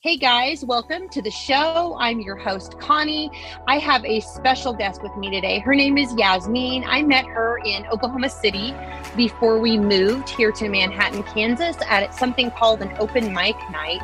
Hey guys, welcome to the show. I'm your host, Connie. I have a special guest with me today. Her name is Yasmin. I met her in Oklahoma City before we moved here to Manhattan, Kansas at something called an open mic night.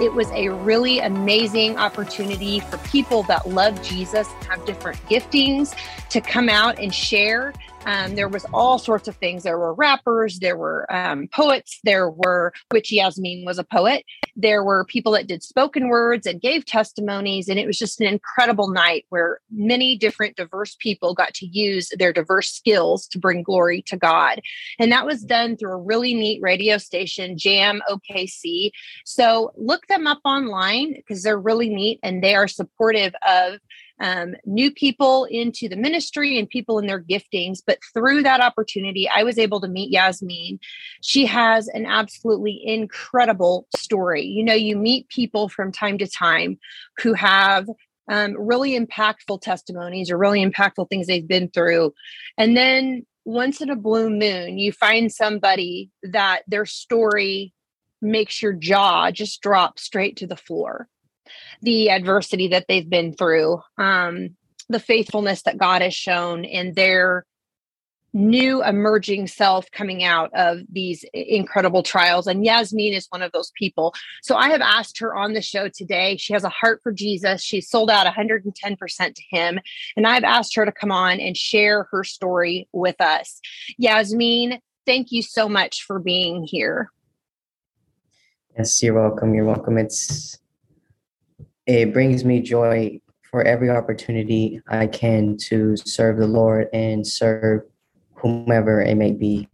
It was a really amazing opportunity for people that love Jesus, have different giftings to come out and share um, there was all sorts of things. There were rappers, there were um, poets, there were, which Yasmin was a poet. There were people that did spoken words and gave testimonies. And it was just an incredible night where many different diverse people got to use their diverse skills to bring glory to God. And that was done through a really neat radio station, Jam OKC. So look them up online because they're really neat and they are supportive of um, new people into the ministry and people in their giftings. But through that opportunity, I was able to meet Yasmin. She has an absolutely incredible story. You know, you meet people from time to time who have um, really impactful testimonies or really impactful things they've been through. And then once in a blue moon, you find somebody that their story makes your jaw just drop straight to the floor the adversity that they've been through, um, the faithfulness that God has shown in their new emerging self coming out of these incredible trials. And Yasmin is one of those people. So I have asked her on the show today. She has a heart for Jesus. She's sold out 110% to him. And I've asked her to come on and share her story with us. Yasmin, thank you so much for being here. Yes, you're welcome. You're welcome. It's it brings me joy for every opportunity I can to serve the Lord and serve whomever it may be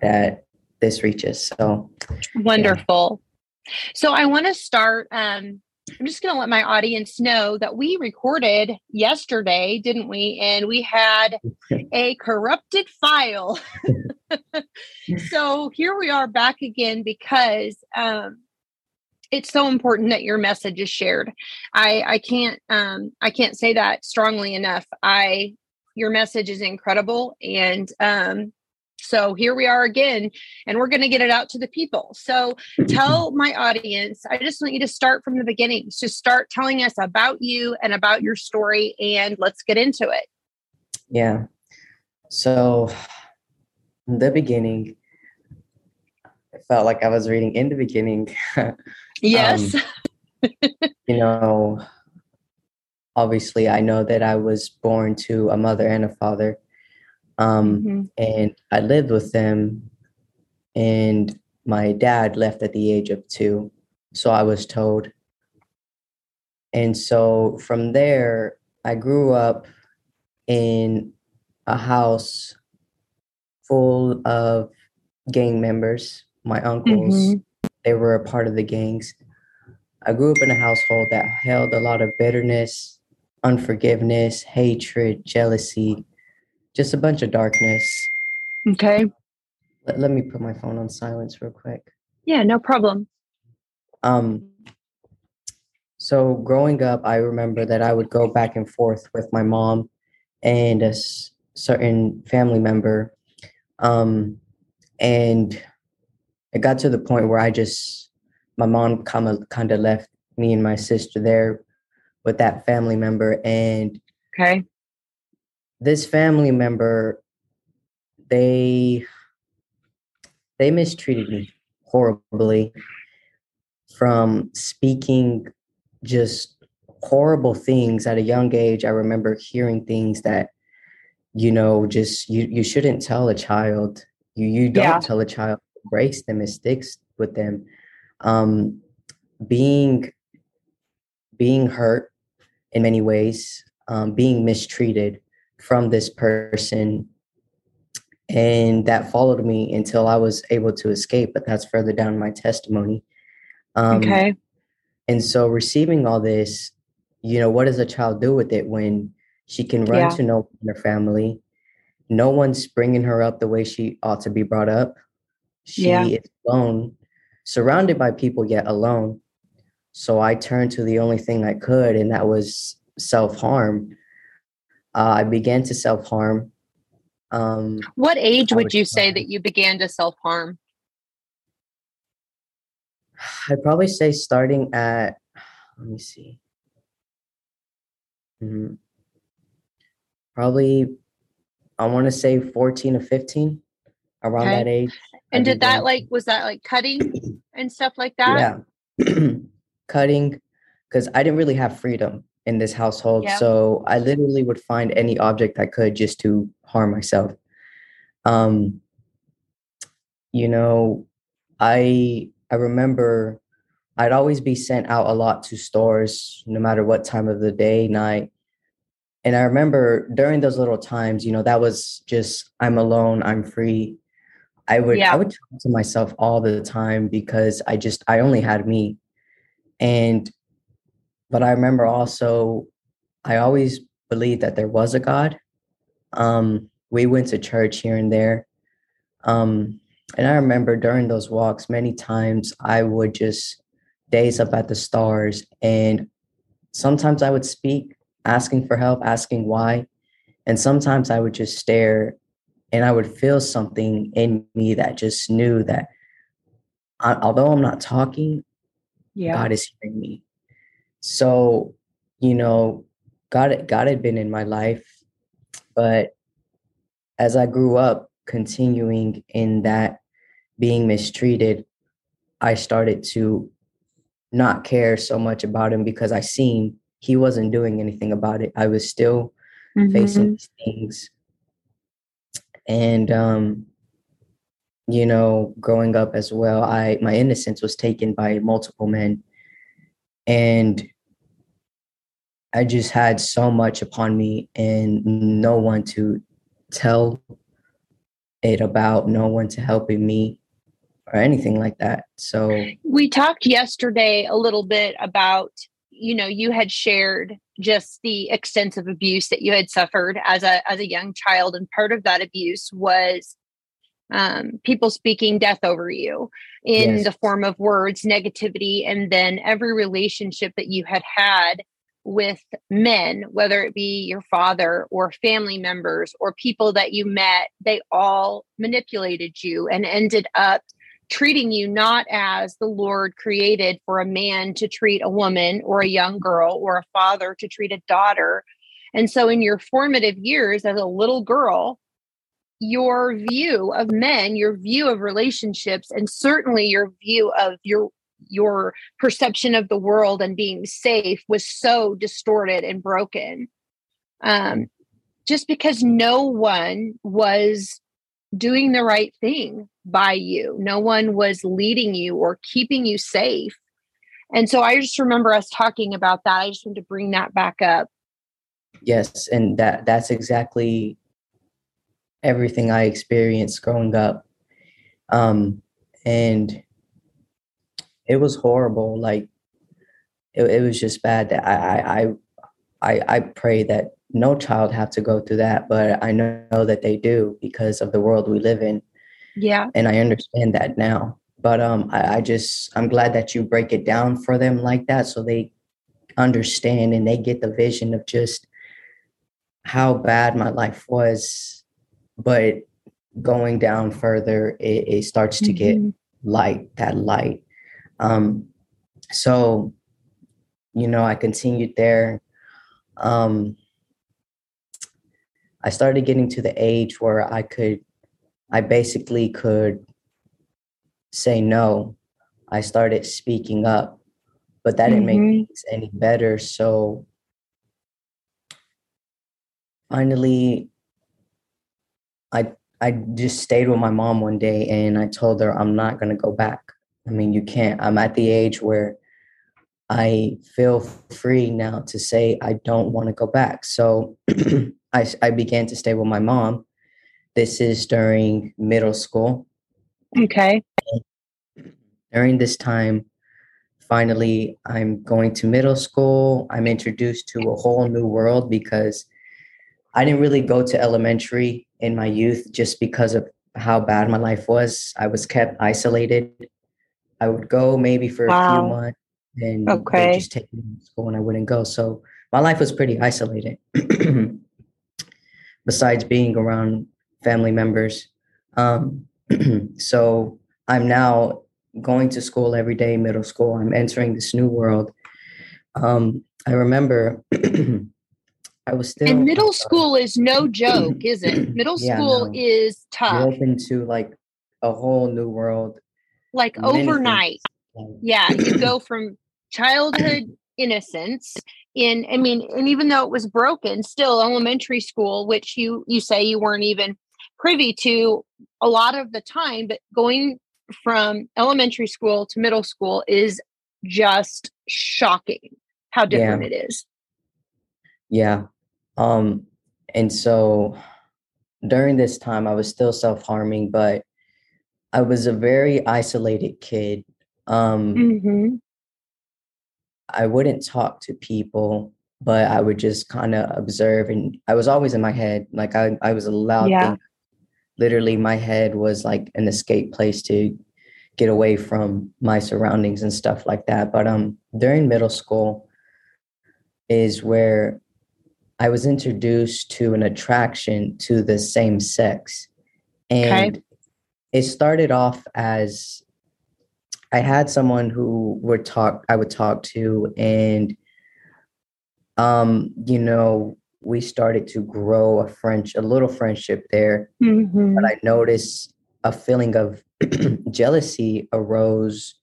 that this reaches. So wonderful. Yeah. So I want to start. Um, I'm just going to let my audience know that we recorded yesterday, didn't we? And we had a corrupted file. so here we are back again because um, it's so important that your message is shared. I I can't um I can't say that strongly enough. I your message is incredible and um so here we are again and we're going to get it out to the people. So tell my audience, I just want you to start from the beginning. Just start telling us about you and about your story and let's get into it. Yeah. So in the beginning I felt like I was reading in the beginning Yes. Um, you know, obviously, I know that I was born to a mother and a father. Um, mm-hmm. And I lived with them, and my dad left at the age of two. So I was told. And so from there, I grew up in a house full of gang members, my uncles, mm-hmm they were a part of the gangs. I grew up in a household that held a lot of bitterness, unforgiveness, hatred, jealousy, just a bunch of darkness. Okay. Let, let me put my phone on silence real quick. Yeah, no problem. Um so growing up, I remember that I would go back and forth with my mom and a s- certain family member. Um and it got to the point where I just my mom kind of kind of left me and my sister there with that family member and okay. this family member they they mistreated me horribly from speaking just horrible things at a young age. I remember hearing things that you know just you you shouldn't tell a child. You you don't yeah. tell a child embrace the mistakes with them. Um, being being hurt in many ways um, being mistreated from this person. And that followed me until i was able to escape but that's further down my testimony. Um, okay. and so receiving all this you know what does a child do with it when she can run yeah. to no one in her family? No one's bringing her up the way she ought to be brought up she yeah. is alone, surrounded by people, yet alone. So I turned to the only thing I could, and that was self harm. Uh, I began to self harm. Um, what age would you say that you began to self harm? I'd probably say starting at let me see. Mm, probably, I want to say 14 or 15, around Okay. that age. And did that like was that like cutting and stuff like that? yeah. Cutting because i didn't really have freedom in this household Yeah. so i literally would find any object i could just to harm myself. Um you know i i remember i'd always be sent out a lot to stores no matter what time of the day night. And i remember during those little times you know that was just i'm alone i'm free i would Yeah. i would talk to myself all the time because i just i only had me. And but i remember also i always believed that there was a god. Um we went to church here and there. Um and i remember during those walks many times i would just daze up at the stars and sometimes i would speak asking for help asking why. And sometimes i would just stare and i would feel something in me that just knew that I, although i'm not talking Yeah. God is hearing me. So, you know, God God had been in my life, but as I grew up, continuing in that being mistreated, I started to not care so much about him because I seen he wasn't doing anything about it. I was still facing Mhm. these things. And um, you know, growing up as well, I my innocence was taken by multiple men. And I just had so much upon me and no one to tell it about, no one to helping me or anything like that. So We talked yesterday a little bit about, you know, you had shared just the extensive abuse that you had suffered as a as a young child, and part of that abuse was um, people speaking death over you in Yes. the form of words, negativity, and then every relationship that you had had with men, whether it be your father or family members or people that you met, they all manipulated you and ended up treating you not as the Lord created for a man to treat a woman or a young girl or a father to treat a daughter. And so, in your formative years as a little girl, your view of men, your view of relationships, and certainly your view of your your perception of the world and being safe was so distorted and broken. Um, just because no one was doing the right thing by you, no one was leading you or keeping you safe. And so I just remember us talking about that. I just wanted to bring that back up. yes, and that that's exactly everything I experienced growing up. Um and it was horrible. Like it, it was just bad that I I I I pray that no child have to go through that, but I know that they do because of the world we live in, Yeah. and I understand that now. But um, I, I just I'm glad that you break it down for them like that, so they understand and they get the vision of just how bad my life was. But going down further, it, it starts to get Mhm. light, that light. Um, so, you know, I continued there. Um, I started getting to the age where I could, I basically could say no. I started speaking up, but that didn't make Mhm. things any better. So finally, I I just stayed with my mom one day and I told her I'm not gonna go back. I mean, you can't. I'm at the age where I feel free now to say I don't want to go back. So I, I began to stay with my mom. This is during middle school. Okay. During this time, finally, I'm going to middle school. I'm introduced to a whole new world because I didn't really go to elementary in my youth just because of how bad my life was. I was kept isolated. I would go maybe for a few months and Okay. just take me to school and I wouldn't go. So my life was pretty isolated. Besides being around family members. Um, so I'm now going to school every day, middle school. I'm entering this new world. Um, I remember I was still and middle school is no joke, is it? Middle Yeah, school no. is you're tough. open to like a whole new world. Like many things. overnight. Yeah, you go from childhood innocence in I mean, and even though it was broken, still elementary school, which you you say you weren't even privy to a lot of the time, but going from elementary school to middle school is just shocking how different it is. Yeah. Um, and so during this time, I was still self harming, but I was a very isolated kid. Um, Mhm. I wouldn't talk to people, but I would just kind of observe, and I was always in my head. Like I, I was a loud Yeah. thinker. Literally, my head was like an escape place to get away from my surroundings and stuff like that. But um, during middle school is where I was introduced to an attraction to the same sex. And it started off as I had someone who would talk I would talk to and um you know we started to grow a French a little friendship there Mhm. but I noticed a feeling of jealousy arose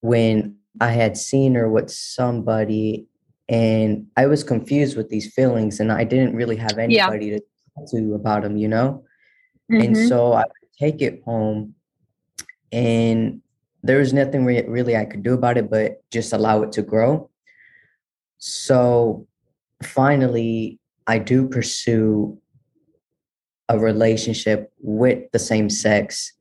when I had seen her with somebody and I was confused with these feelings and I didn't really have Yeah. anybody to talk to about them, you know? And Mhm. so I would take it home and there was nothing re- really I could do about it but just allow it to grow. So finally, I do pursue a relationship with the same sex.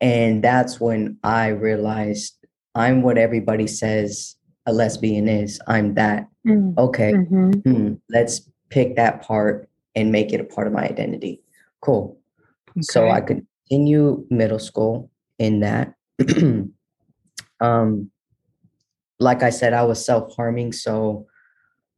And that's when I realized I'm what everybody says a lesbian is. I'm that. Mhm. Okay, Mhm. hmm, let's pick that part and make it a part of my identity. Cool. So I Okay. continue middle school in that. um, like I said, I was self harming. So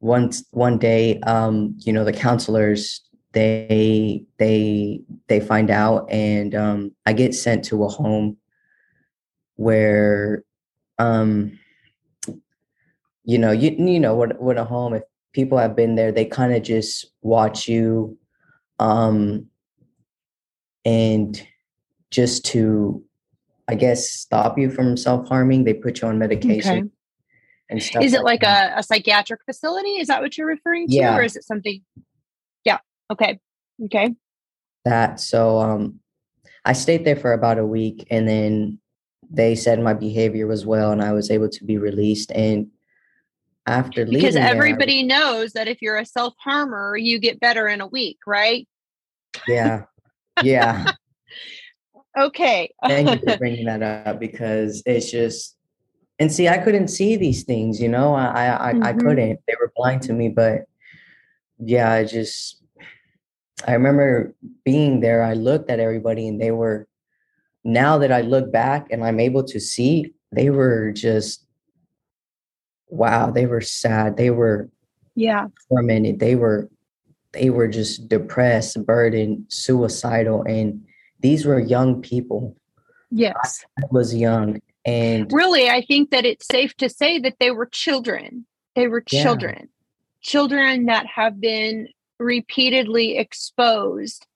once one day, um, you know, the counselors they they they find out, and um, I get sent to a home where, um, you know, you you know what what a home if people have been there, they kind of just watch you, um, and just to I guess stop you from self harming, they put you on medication Okay. And stuff. Is it like that. a, a psychiatric facility? Is that what you're referring to? Yeah. Or is it something? Yeah. Okay. Okay. that? So um, I stayed there for about a week, and then they said my behavior was well, and I was able to be released. And after leaving, Because there, everybody knows that if you're a self harmer, you get better in a week, right? yeah, yeah. Okay. Thank you for bringing that up because it's just, and see, I couldn't see these things, you know, I, I, I, I mm-hmm. couldn't. They were blind to me, but yeah, I just, I remember being there. I looked at everybody, and they were. Now that I look back and I'm able to see, they were just, wow, they were sad. They were yeah. for tormented. They were, they were just depressed, burdened, suicidal, and these were young people. Yes. I was young, and Really, I think that it's safe to say that they were children. They were Yeah. children. Children that have been repeatedly exposed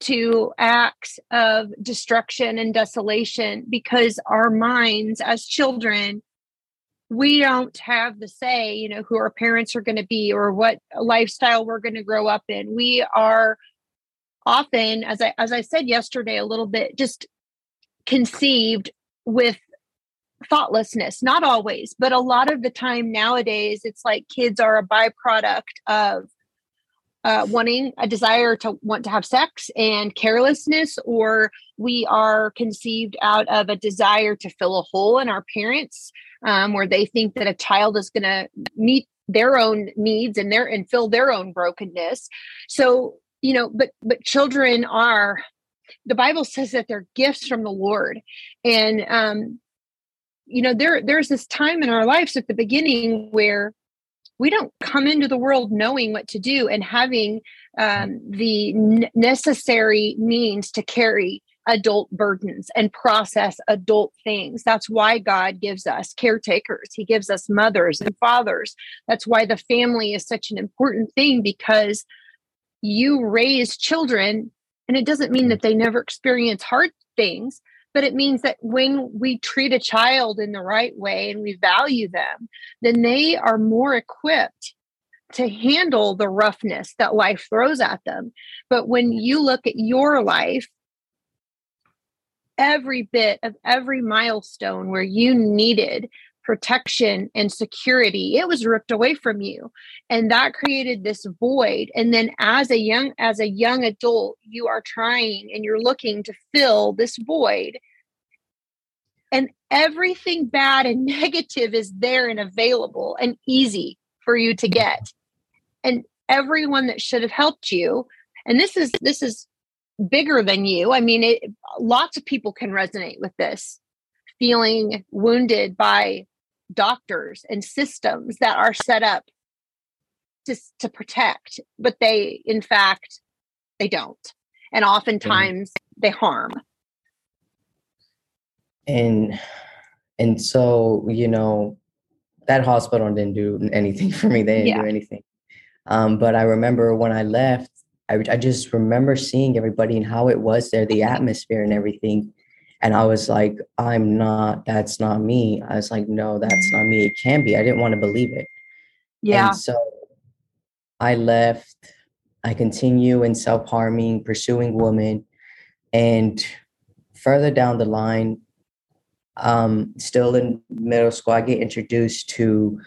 to acts of destruction and desolation because our minds as children we don't have the say you know who our parents are going to be or what lifestyle we're going to grow up in we are often as i as i said yesterday a little bit just conceived with thoughtlessness not always but a lot of the time nowadays it's like kids are a byproduct of uh, wanting a desire to want to have sex and carelessness, or we are conceived out of a desire to fill a hole in our parents, um, where they think that a child is going to meet their own needs and their and fill their own brokenness. So you know, but but children are. The Bible says that they're gifts from the Lord, and um, you know there there's this time in our lives at the beginning where we don't come into the world knowing what to do and having um, the n- necessary means to carry adult burdens and process adult things. That's why God gives us caretakers, He gives us mothers and fathers. That's why the family is such an important thing because you raise children, and it doesn't mean that they never experience hard things. But it means that when we treat a child in the right way and we value them, then they are more equipped to handle the roughness that life throws at them. But when you look at your life every bit of every milestone where you needed protection and security. It was ripped away from you and that created this void. And then as a young as a young adult you are trying and you're looking to fill this void. And everything bad and negative is there and available and easy for you to get. And everyone that should have helped you and this is this is bigger than you. I mean, it, lots of people can resonate with this. Feeling wounded by doctors and systems that are set up to, to protect, but they, in fact, they don't. And oftentimes mm-hmm. they harm. And, and so, you know, that hospital didn't do anything for me. They didn't yeah. do anything. Um, but I remember when I left, I, I just remember seeing everybody and how it was there, the atmosphere and everything. And I was like, I'm not, that's not me. I was like, no, that's not me. It can be. I didn't want to believe it. Yeah. And so I left. I continue in self harming, pursuing women. And further down the line, um, still in middle school, I get introduced to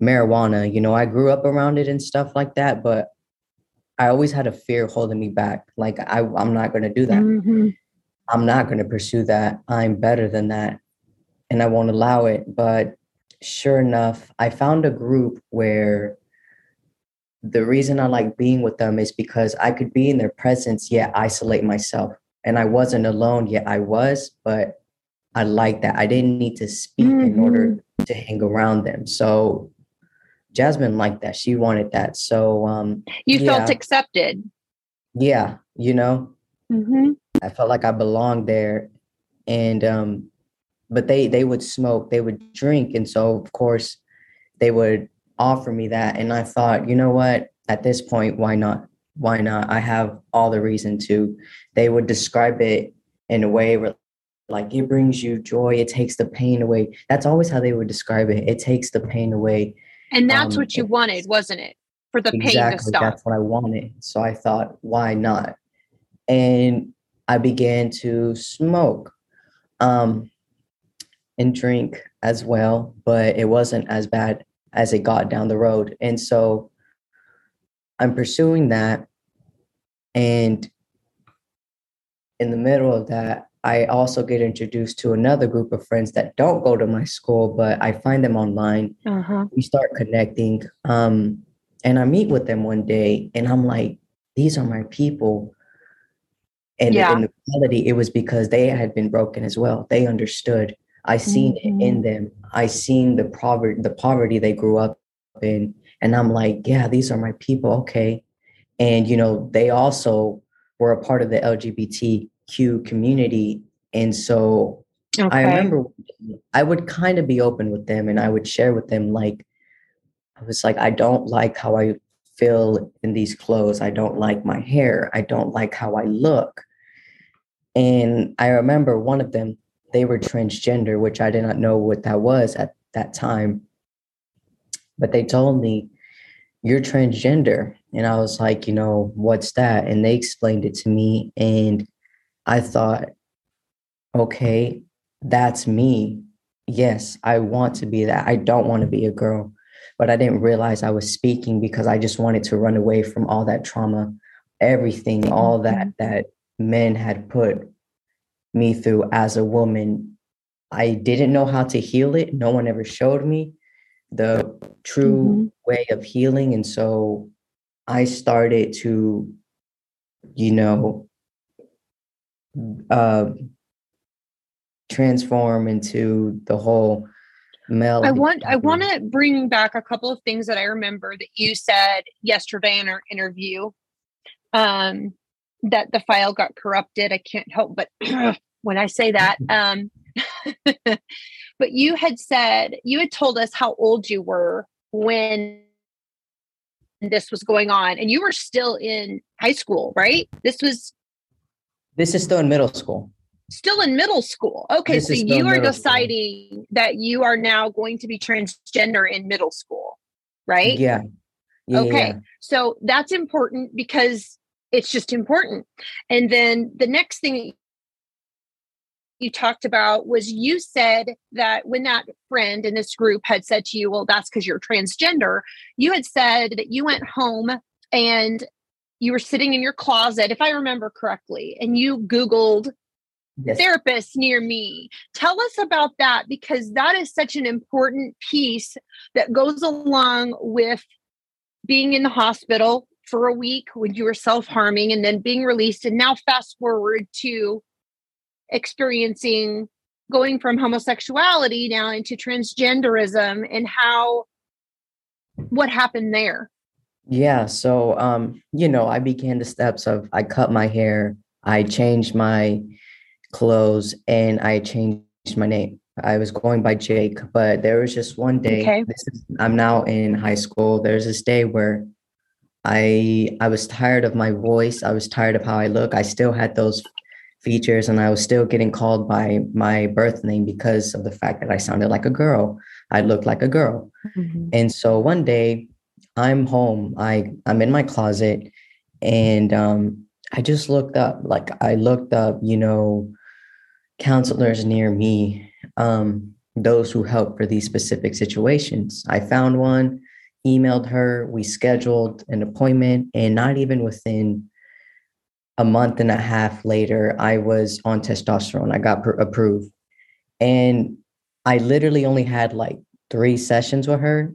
marijuana. You know, I grew up around it and stuff like that, but I always had a fear holding me back. Like I, I'm not going to do that. Mm-hmm. I'm not going to pursue that. I'm better than that, and I won't allow it. But sure enough, I found a group where the reason I like being with them is because I could be in their presence yet isolate myself, and I wasn't alone yet I was. But I like that. I didn't need to speak mm-hmm. in order mm-hmm. to hang around them. So Jazmin liked that. She wanted that. So um you yeah. felt accepted. Yeah, you know. Mm-hmm. I felt like I belonged there. And um but they they would smoke, they would drink. And so of course they would offer me that. And I thought, you know what? At this point, why not? Why not? I have all the reason to. They would describe it in a way where like it brings you joy, it takes the pain away. That's always how they would describe it. It takes the pain away and that's um, what you wanted, wasn't it? For the exactly, pain to stop. That's what I wanted. So I thought, why not? And I began to smoke um, and drink as well, but it wasn't as bad as it got down the road. And so I'm pursuing that. And in the middle of that, I also get introduced to another group of friends that don't go to my school, but I find them online. Uh-huh. We start connecting. Um, and I meet with them one day and I'm like, these are my people. And yeah. in the quality, it was because they had been broken as well. They understood. I seen mm-hmm. it in mm-hmm. them. I seen the poverty, the poverty they grew up in. And I'm like, yeah, these are my people. Okay. And you know, they also were a part of the LGBTQ community. And so okay. I remember I would kind of be open with them and I would share with them, like, I was like, I don't like how I feel in these clothes. I don't like my hair. I don't like how I look. And I remember one of them, they were transgender, which I did not know what that was at that time. But they told me, You're transgender. And I was like, You know, what's that? And they explained it to me. And I thought, okay, that's me. Yes, I want to be that. I don't want to be a girl. But I didn't realize I was speaking because I just wanted to run away from all that trauma, everything, all that mm-hmm. that men had put me through as a woman. I didn't know how to heal it. No one ever showed me the true mm-hmm. way of healing. And so I started to, you know, uh, transform into the whole male. I want I want to bring back a couple of things that I remember that you said yesterday in our interview. Um, that the file got corrupted. I can't help but when I say that. Um, but you had said, you had told us how old you were when this was going on, and you were still in high school, right? This was. This is still in middle school. Still in middle school. Okay, this so you are deciding school. that you are now going to be transgender in middle school, right? Yeah. yeah okay. Yeah. So that's important because it's just important. And then the next thing you talked about was you said that when that friend in this group had said to you, Well, that's because you're transgender, you had said that you went home and you were sitting in your closet, if I remember correctly, and you Googled yes. therapist near me. Tell us about that because that is such an important piece that goes along with being in the hospital for a week when you were self harming and then being released. And now, fast forward to experiencing going from homosexuality now into transgenderism and how what happened there. Yeah. So, um, you know, I began the steps of I cut my hair, I changed my clothes, and I changed my name. I was going by Jake, but there was just one day. Okay. Is, I'm now in high school. There's this day where I I was tired of my voice. I was tired of how I look. I still had those features and I was still getting called by my birth name because of the fact that I sounded like a girl. I looked like a girl. Mm-hmm. And so one day I'm home. I I'm in my closet and um I just looked up like I looked up, you know, counselors near me um those who help for these specific situations. I found one emailed her, we scheduled an appointment, and not even within a month and a half later, I was on testosterone. I got pr- approved. And I literally only had like three sessions with her.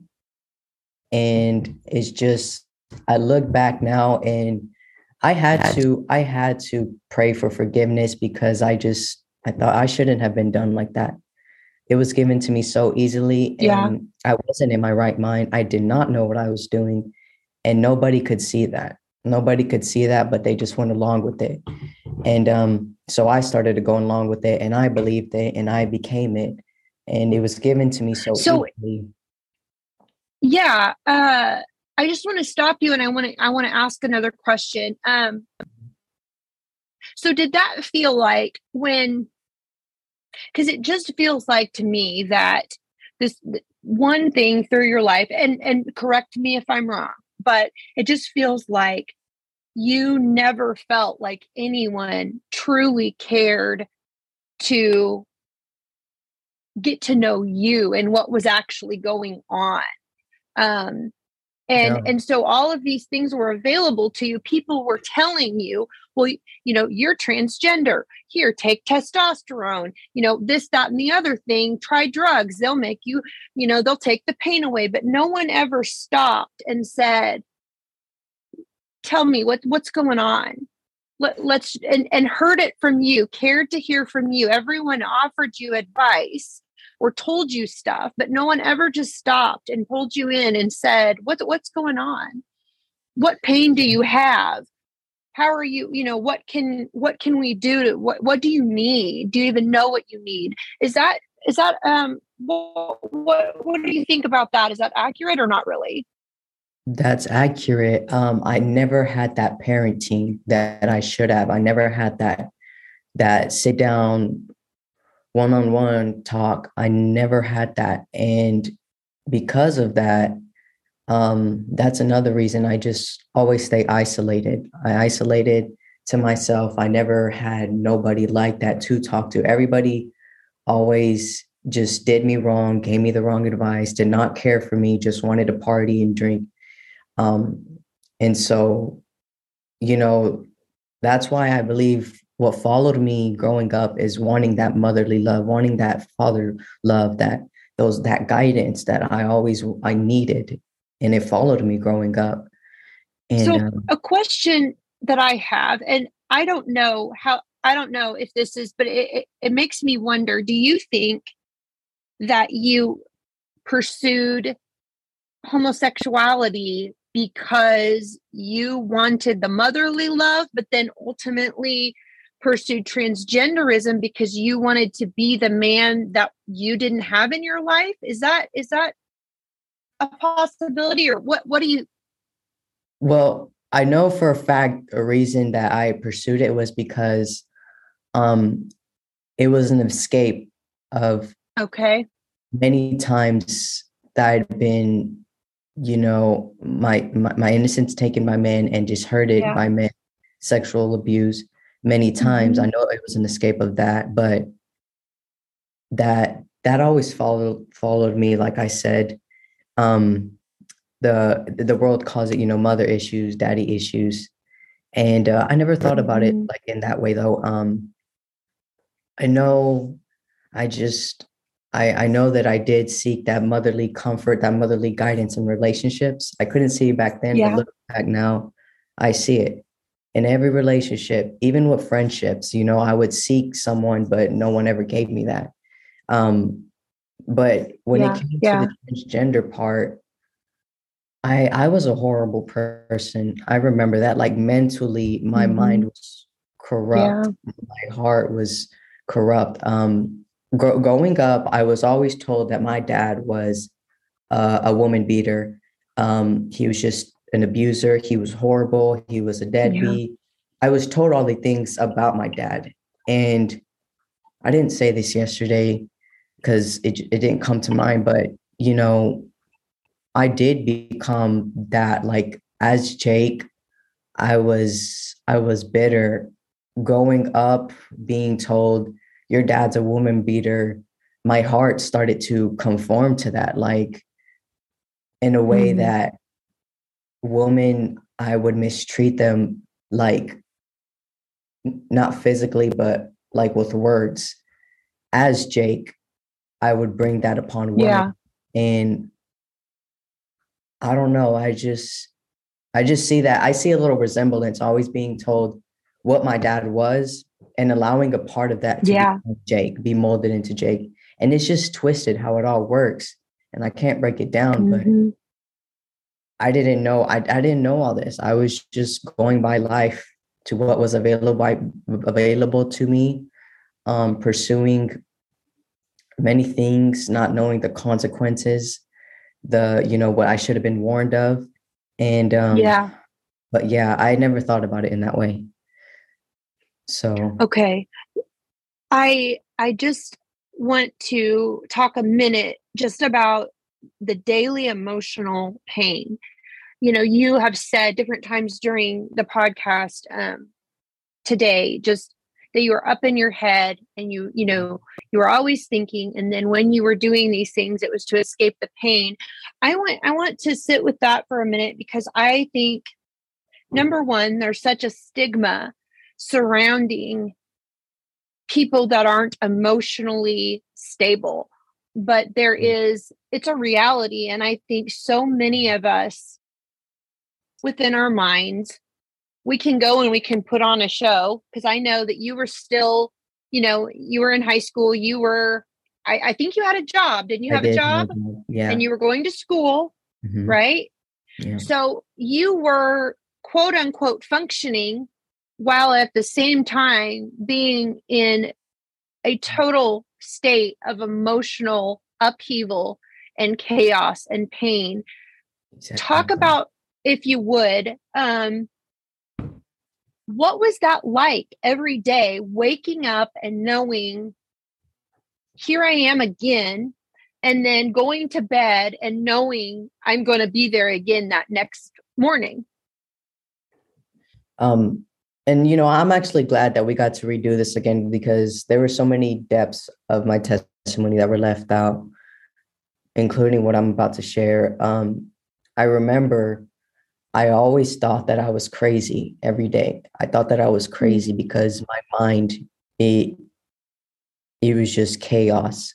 And it's just, I look back now and I had to, I had to pray for forgiveness because I just, I thought I shouldn't have been done like that. It was given to me so easily. And yeah. I wasn't in my right mind. I did not know what I was doing. And nobody could see that. Nobody could see that, but they just went along with it. And um, so I started to go along with it and I believed it and I became it. And it was given to me so, so easily. Yeah. Uh, I just want to stop you and I want to I want to ask another question. Um, so did that feel like when because it just feels like to me that this one thing through your life and and correct me if i'm wrong but it just feels like you never felt like anyone truly cared to get to know you and what was actually going on. Um and yeah. and so all of these things were available to you. People were telling you well you know you're transgender. Here take testosterone you know this that and the other thing. Try drugs. They'll make you you know they'll take the pain away. But no one ever stopped and said tell me what what's going on? Let, let's and, and heard it from you cared to hear from you. Everyone offered you advice or told you stuff, but no one ever just stopped and pulled you in and said, "What what's going on? What pain do you have? How are you? You know, what can what can we do to what what do you need? Do you even know what you need? Is that is that um what what, what do you think about that? Is that accurate or not really? That's accurate. Um, I never had that parenting that I should have. I never had that that sit down one-on-one talk i never had that. And because of that um, that's another reason i just always stay isolated. I isolated to myself. I never had nobody like that to talk to. Everybody always just did me wrong gave me the wrong advice did not care for me just wanted to party and drink. Um, and so you know that's why i believe what followed me growing up is wanting that motherly love, wanting that father love, that those that guidance that I always I needed, and it followed me growing up. And, so, um, a question that I have, and I don't know how I don't know if this is, but it, it, it makes me wonder: Do you think that you pursued homosexuality because you wanted the motherly love, but then ultimately pursued transgenderism because you wanted to be the man that you didn't have in your life? Is that is that a possibility or what what do you Well, I know for a fact a reason that I pursued it was because um it was an escape of Okay. many times that I'd been, you know, my my, my innocence taken by men and just hurted Yeah. by men, sexual abuse many times. I know it was an escape of that, but that that always followed followed me, like I said. Um the the world calls it, you know, mother issues, daddy issues. And uh, I never thought about it Mhm. like in that way though. Um I know I just I I know that I did seek that motherly comfort, that motherly guidance in relationships. I couldn't see it back then, Yeah. but looking back now, I see it. In every relationship, even with friendships, you know, I would seek someone, but no one ever gave me that. Um, but when Yeah, it came yeah. to the transgender part, I I was a horrible person. I remember that. Like mentally, my mind Mhm. was corrupt Yeah. my heart was corrupt. Um, gro- growing up, I was always told that my dad was uh, a woman beater. Um, he was just an abuser. He was horrible. He was a Yeah. deadbeat. I was told all the things about my dad, and I didn't say this yesterday because it it didn't come to mind. But you know, I did become that. Like as Jake, I was I was bitter growing up being told your dad's a woman beater my heart started to conform to that like in a way Mhm. that women i would mistreat them like not physically but like with words as jake i would bring that upon women Yeah. and i don't know i just i just see that i see a little resemblance always being told what my dad was and allowing a part of that to Yeah. jake be molded into jake and it's just twisted how it all works and i can't break it down but Mhm. I didn't know I, I didn't know all this i was just going by life to what was available by, available to me um pursuing many things not knowing the consequences the you know what i should have been warned of and um Yeah. but yeah i never thought about it in that way so Okay. I I just want to talk a minute just about the daily emotional pain. You know, you have said different times during the podcast um, today just that you were up in your head and you you know you were always thinking and then when you were doing these things it was to escape the pain i want i want to sit with that for a minute because i think number one there's such a stigma surrounding people that aren't emotionally stable but there is it's a reality and i think so many of us within our minds we can go and we can put on a show because i know that you were still you know you were in high school you were i, I think you had a job. Didn't you have a job? yeah and you were going to school mhm, right? Yeah. so you were quote unquote functioning while at the same time being in a total state of emotional upheaval and chaos and pain. exactly. Talk about, if you would, um, what was that like every day, waking up and knowing, here I am again, and then going to bed and knowing I'm going to be there again that next morning? Um, and you know, I'm actually glad that we got to redo this again because there were so many depths of my testimony that were left out, including what I'm about to share. Um, I remember I always thought that I was crazy every day. I thought that I was crazy because my mind it it was just chaos.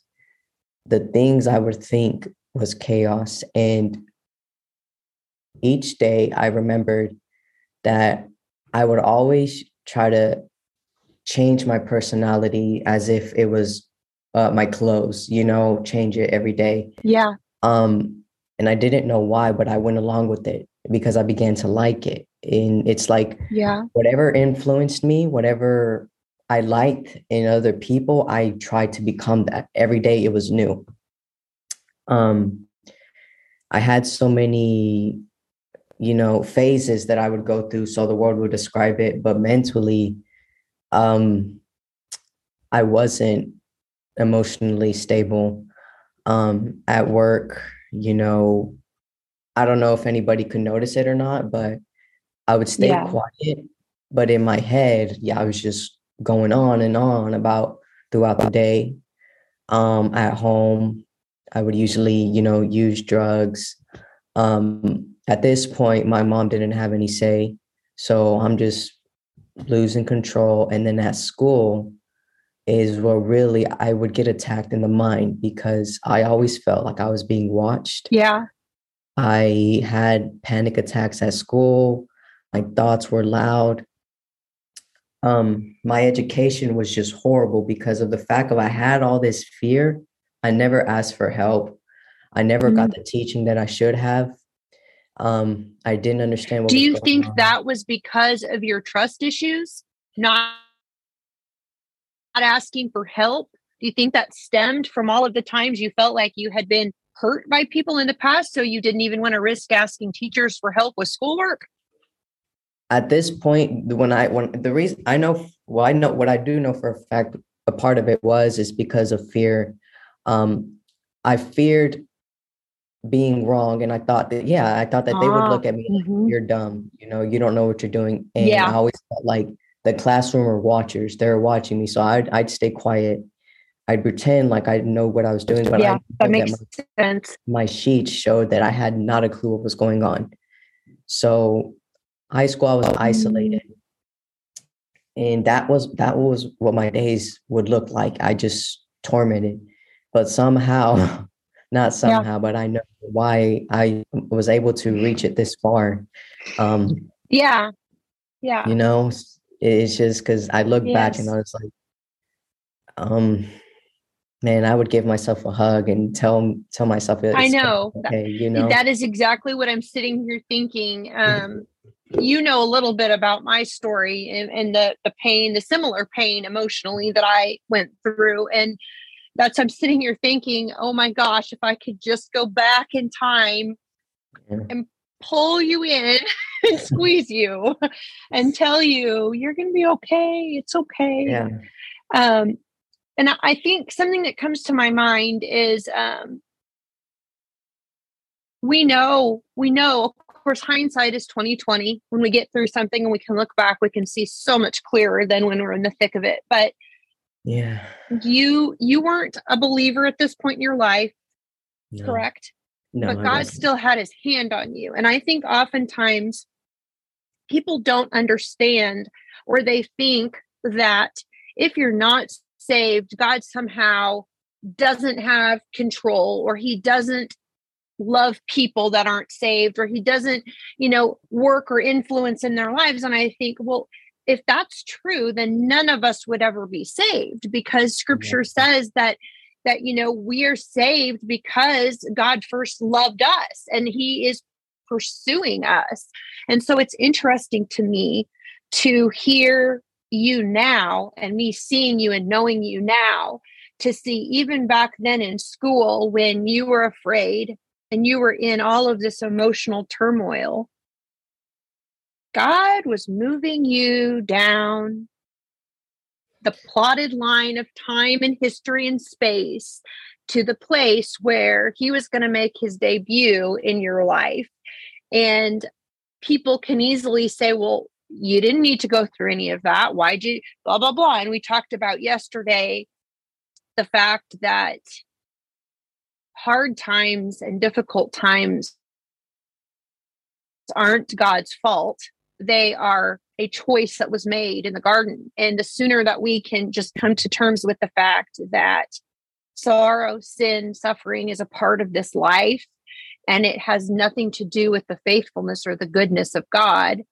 The things I would think was chaos, and each day I remembered that I would always try to change my personality as if it was uh, my clothes, you know, change it every day. Yeah. Um, and I didn't know why, but I went along with it. because I began to like it. And it's like yeah, whatever influenced me, whatever I liked in other people, I tried to become that. Every day it was new. Um I had so many you know phases that I would go through so the world would describe it, but mentally um I wasn't emotionally stable um at work, you know, I don't know if anybody could notice it or not, but I would stay yeah. quiet. But in my head, yeah, I was just going on and on about throughout the day. Um, at home, I would usually, you know, use drugs. Um, at this point, my mom didn't have any say. So I'm just losing control. And then at school is where really I would get attacked in the mind because I always felt like I was being watched. Yeah. I had panic attacks at school. My thoughts were loud. Um, my education was just horrible because of the fact of I had all this fear. I never asked for help. I never mm-hmm. got the teaching that I should have. Um, I didn't understand. What do you think on. that was because of your trust issues, not not asking for help? Do you think that stemmed from all of the times you felt like you had been hurt by people in the past, so you didn't even want to risk asking teachers for help with schoolwork? At this point, when I when the reason I know well, I know what I do know for a fact. A part of it was is because of fear. Um, I feared being wrong, and I thought that yeah, I thought that they would look at me like mm-hmm. you're dumb. You know, you don't know what you're doing. And yeah. I always felt like the classroom are watchers. They're watching me, so I'd I'd stay quiet I'd pretend like I know what I was doing, but yeah, that makes that my, sense. My sheets showed that I had not a clue what was going on. So high school, I was mm. isolated. And that was that was what my days would look like. I just tormented. But somehow, not somehow, yeah. but I know why I was able to reach it this far. Um yeah. Yeah. You know, it's just because I look yes. back and I was like, um, man, I would give myself a hug and tell tell myself. I know. Okay, you know that is exactly what I'm sitting here thinking. Um, you know a little bit about my story and, and the the pain, the similar pain emotionally that I went through, and that's I'm sitting here thinking, oh my gosh, if I could just go back in time and pull you in and squeeze you and tell you you're going to be okay. It's okay. Yeah. Um, and I think something that comes to my mind is um, we know, we know, of course, hindsight is 2020. When we get through something and we can look back, we can see so much clearer than when we're in the thick of it. But yeah, you you weren't a believer at this point in your life, no. correct? No, but God still had his hand on you. And I think oftentimes people don't understand or they think that if you're not saved, God somehow doesn't have control or he doesn't love people that aren't saved or he doesn't, you know, work or influence in their lives. And I think, well, if that's true, then none of us would ever be saved because scripture yeah. says that that you know we are saved because God first loved us and he is pursuing us. And so it's interesting to me to hear you now and me seeing you and knowing you now to see even back then in school when you were afraid and you were in all of this emotional turmoil god was moving you down the plotted line of time and history and space to the place where he was going to make his debut in your life and people can easily say well you didn't need to go through any of that. Why'd you blah blah blah? And we talked about yesterday the fact that hard times and difficult times aren't God's fault. They are a choice that was made in the garden. And the sooner that we can just come to terms with the fact that sorrow, sin, suffering is a part of this life and it has nothing to do with the faithfulness or the goodness of God,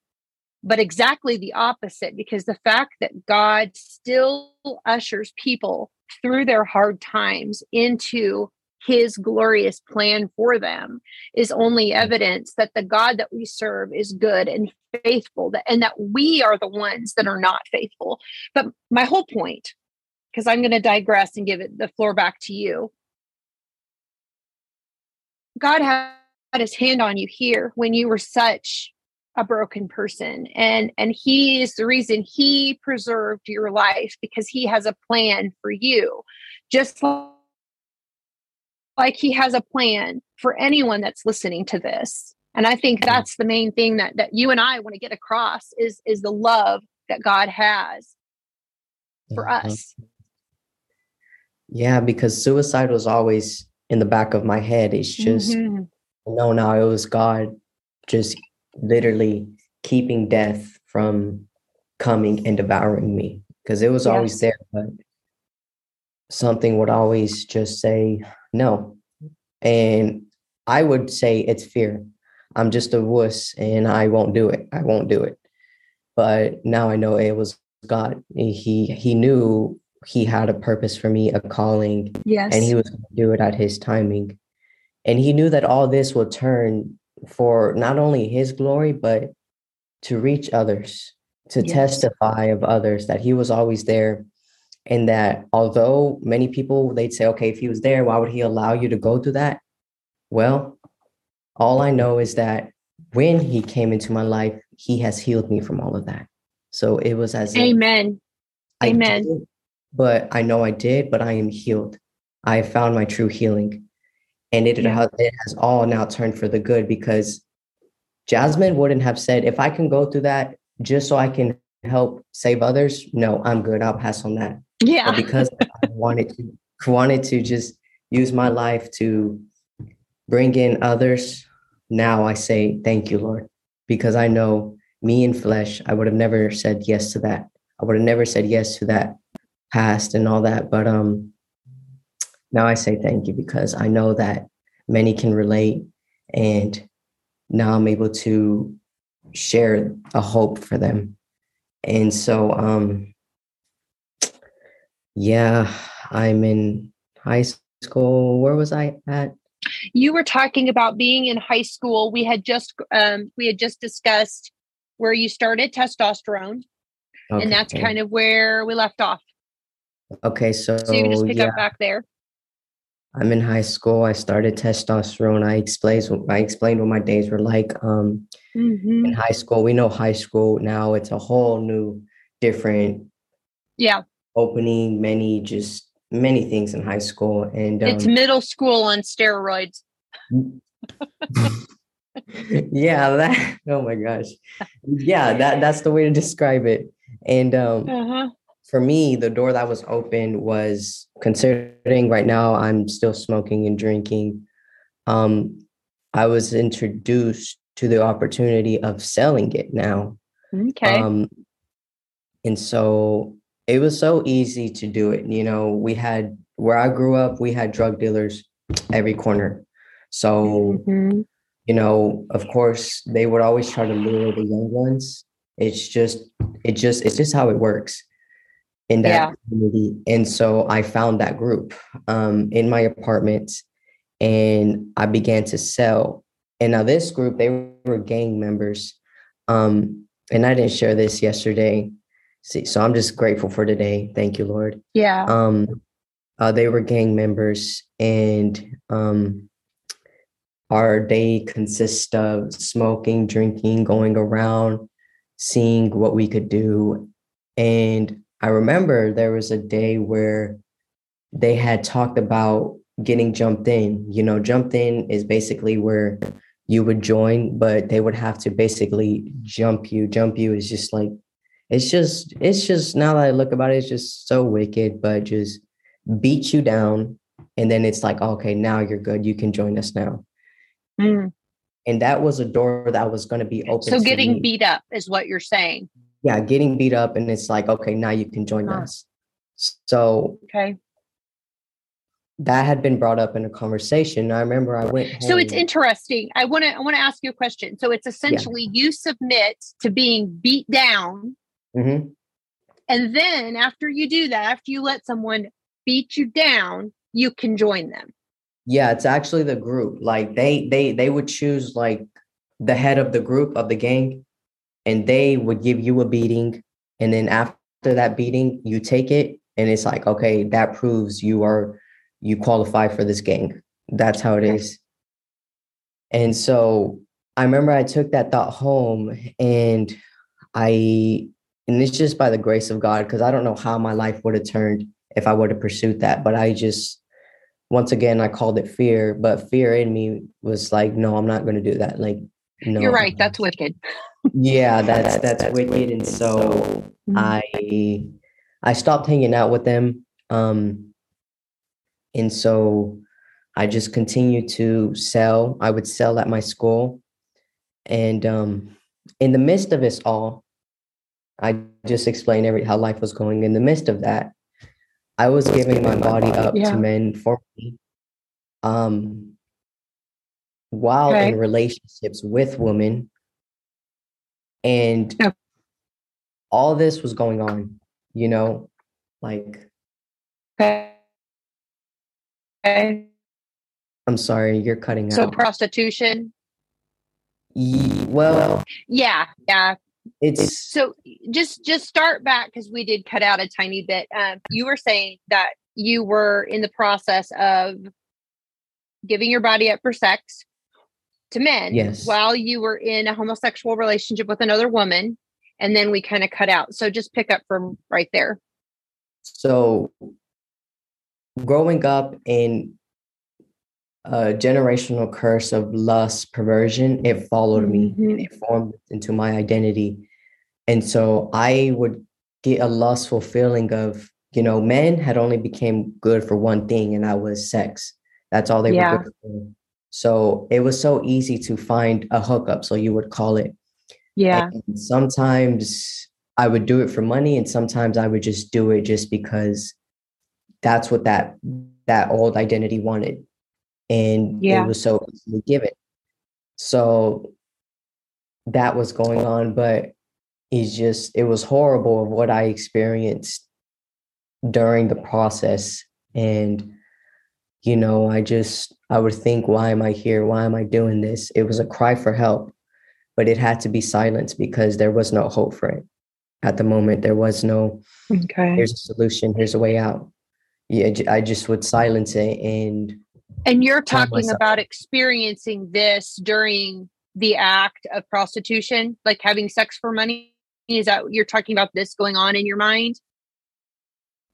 but exactly the opposite because the fact that God still ushers people through their hard times into his glorious plan for them is only mm. evidence that the God that we serve is good and faithful and that we are the ones that are not faithful. But my whole point, because I'm going to digress and give it the floor back to you. God had his hand on you here when you were such a broken person and and he is the reason he preserved your life because he has a plan for you just like he has a plan for anyone that's listening to this and i think that's the main thing that that you and i want to get across is is the love that god has for mm-hmm. us yeah because suicide was always in the back of my head it's just mm-hmm. no no it was god just literally keeping death from coming and devouring me because it was yes. always there but something would always just say no. And i would say it's fear. I'm just a wuss and i won't do it. I won't do it. But now i know it was god. He he knew he had a purpose for me a calling. Yes. And he was going to do it at his timing. And he knew that all this would turn for not only his glory, but to reach others, to yes. testify of others that he was always there. And that although many people they'd say, okay, if he was there, why would he allow you to go through that? Well, all I know is that when he came into my life, he has healed me from all of that. So it was as Amen. Amen. Did, but I know I did, but I am healed. I found my true healing and it, yeah. it has all now turned for the good because Jazmin wouldn't have said, if I can go through that just so I can help save others, no, I'm good. I'll pass on that. Yeah. But because I wanted to wanted to just use my life to bring in others, now I say thank you, Lord, because I know me in flesh, I would have never said yes to that. I would have never said yes to that past and all that. But um now I say thank you because I know that many can relate. And now I'm able to share a hope for them. And so, um, yeah, I'm in high school. Where was I at? You were talking about being in high school. We had just um, we had just discussed where you started testosterone, okay. and that's kind of where we left off. Okay, so, so you can just pick yeah. up back there. I'm in high school. I started testosterone. I explained I explained what my days were like. Um, mm-hmm. In high school, we know high school now. It's a whole new, different, yeah, opening. Many just many things in high school, and um, it's middle school on steroids. yeah, that. Oh my gosh, yeah, that that's the way to describe it. And um, uh-huh for me, the door that was open was considering right now I'm still smoking and drinking. Um, I was introduced to the opportunity of selling it now. Okay. Um, and so it was so easy to do it. You know, we had where I grew up, we had drug dealers every corner. So, mm-hmm. you know, of course, they would always try to lure the young ones. It's just, it just, it's just how it works in that yeah. community. And so I found that group um, in my apartment and I began to sell. And now this group, they were gang members. Um, and I didn't share this yesterday. See, so I'm just grateful for today. Thank you, Lord. Yeah. Um, uh, they were gang members, and um, our day consists of smoking, drinking, going around, seeing what we could do. And I remember there was a day where they had talked about getting jumped in. You know, jumped in is basically where you would join, but they would have to basically jump you. Jump you is just like it's just it's just now that I look about it, it's just so wicked, but just beat you down. And then it's like, okay, now you're good. You can join us now. Mm. And that was a door that was going to be open. So getting beat up is what you're saying yeah, getting beat up, and it's like, okay, now you can join huh. us. So okay, that had been brought up in a conversation. I remember I went. Home. So it's interesting. I want to I want to ask you a question. So it's essentially yeah. you submit to being beat down, mm-hmm. and then after you do that, after you let someone beat you down, you can join them. Yeah, it's actually the group. Like they they they would choose like the head of the group of the gang and they would give you a beating and then after that beating you take it and it's like okay that proves you are you qualify for this gang that's how it is and so i remember i took that thought home and i and it's just by the grace of god because i don't know how my life would have turned if i would have pursued that but i just once again i called it fear but fear in me was like no i'm not going to do that like no You're right. That's wicked. yeah that's that's, that's wicked and so mm-hmm. i i stopped hanging out with them um and so i just continued to sell i would sell at my school and um in the midst of it all i just explained every how life was going in the midst of that i was giving my body up yeah. to men for me um while okay. in relationships with women and yeah. all this was going on, you know, like. Okay. I'm sorry, you're cutting so out. So prostitution. well, yeah, yeah. It's so just just start back because we did cut out a tiny bit. Um, you were saying that you were in the process of giving your body up for sex to men yes. while you were in a homosexual relationship with another woman and then we kind of cut out so just pick up from right there so growing up in a generational curse of lust perversion it followed mm-hmm. me and it formed into my identity and so i would get a lustful feeling of you know men had only became good for one thing and that was sex that's all they yeah. were good for so it was so easy to find a hookup. So you would call it. Yeah. And sometimes I would do it for money, and sometimes I would just do it just because that's what that that old identity wanted. And yeah. it was so easily given. So that was going on, but it's just it was horrible of what I experienced during the process. And you know, I just, I would think, why am I here? Why am I doing this? It was a cry for help, but it had to be silenced because there was no hope for it at the moment. There was no, okay, here's a solution, here's a way out. Yeah, I just would silence it and. And you're talking about experiencing this during the act of prostitution, like having sex for money. Is that you're talking about this going on in your mind?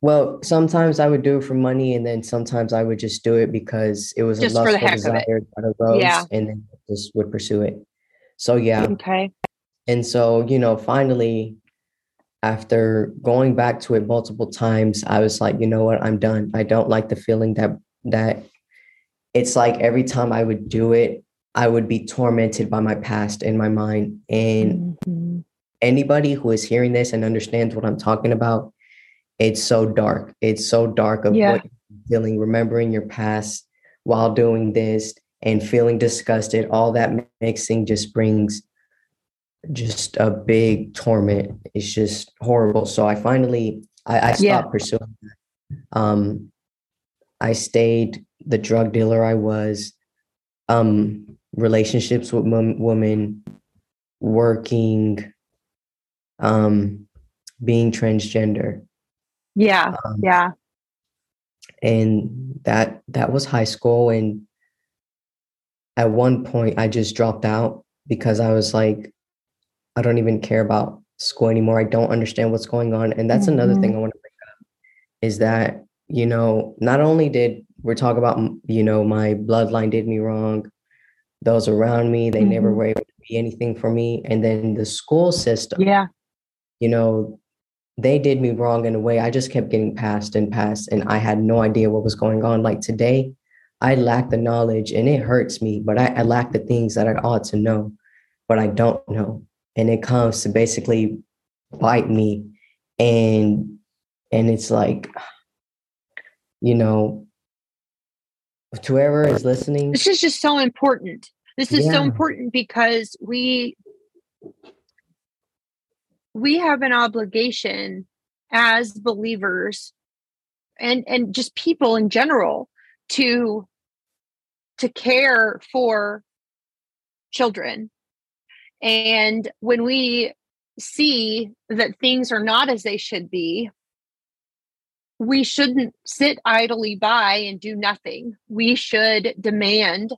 Well, sometimes I would do it for money, and then sometimes I would just do it because it was just a lustful desire that arose, yeah. and then just would pursue it. So yeah. Okay. And so you know, finally, after going back to it multiple times, I was like, you know what, I'm done. I don't like the feeling that that it's like every time I would do it, I would be tormented by my past in my mind. And mm-hmm. anybody who is hearing this and understands what I'm talking about it's so dark. It's so dark of yeah. what you're feeling, remembering your past while doing this and feeling disgusted. All that mixing just brings just a big torment. It's just horrible. So I finally I, I stopped yeah. pursuing that. Um I stayed the drug dealer I was, um, relationships with m- women, working, um, being transgender. Yeah. Um, yeah. And that that was high school and at one point I just dropped out because I was like I don't even care about school anymore. I don't understand what's going on. And that's mm-hmm. another thing mm-hmm. I want to bring up is that, you know, not only did we're talking about, you know, my bloodline did me wrong, those around me, they mm-hmm. never were able to be anything for me. And then the school system. Yeah. You know, they did me wrong in a way. I just kept getting passed and passed, and I had no idea what was going on. Like today, I lack the knowledge and it hurts me, but I, I lack the things that I ought to know, but I don't know. And it comes to basically bite me. And and it's like, you know, to whoever is listening. This is just so important. This is yeah. so important because we we have an obligation as believers and and just people in general to to care for children. And when we see that things are not as they should be, we shouldn't sit idly by and do nothing. We should demand,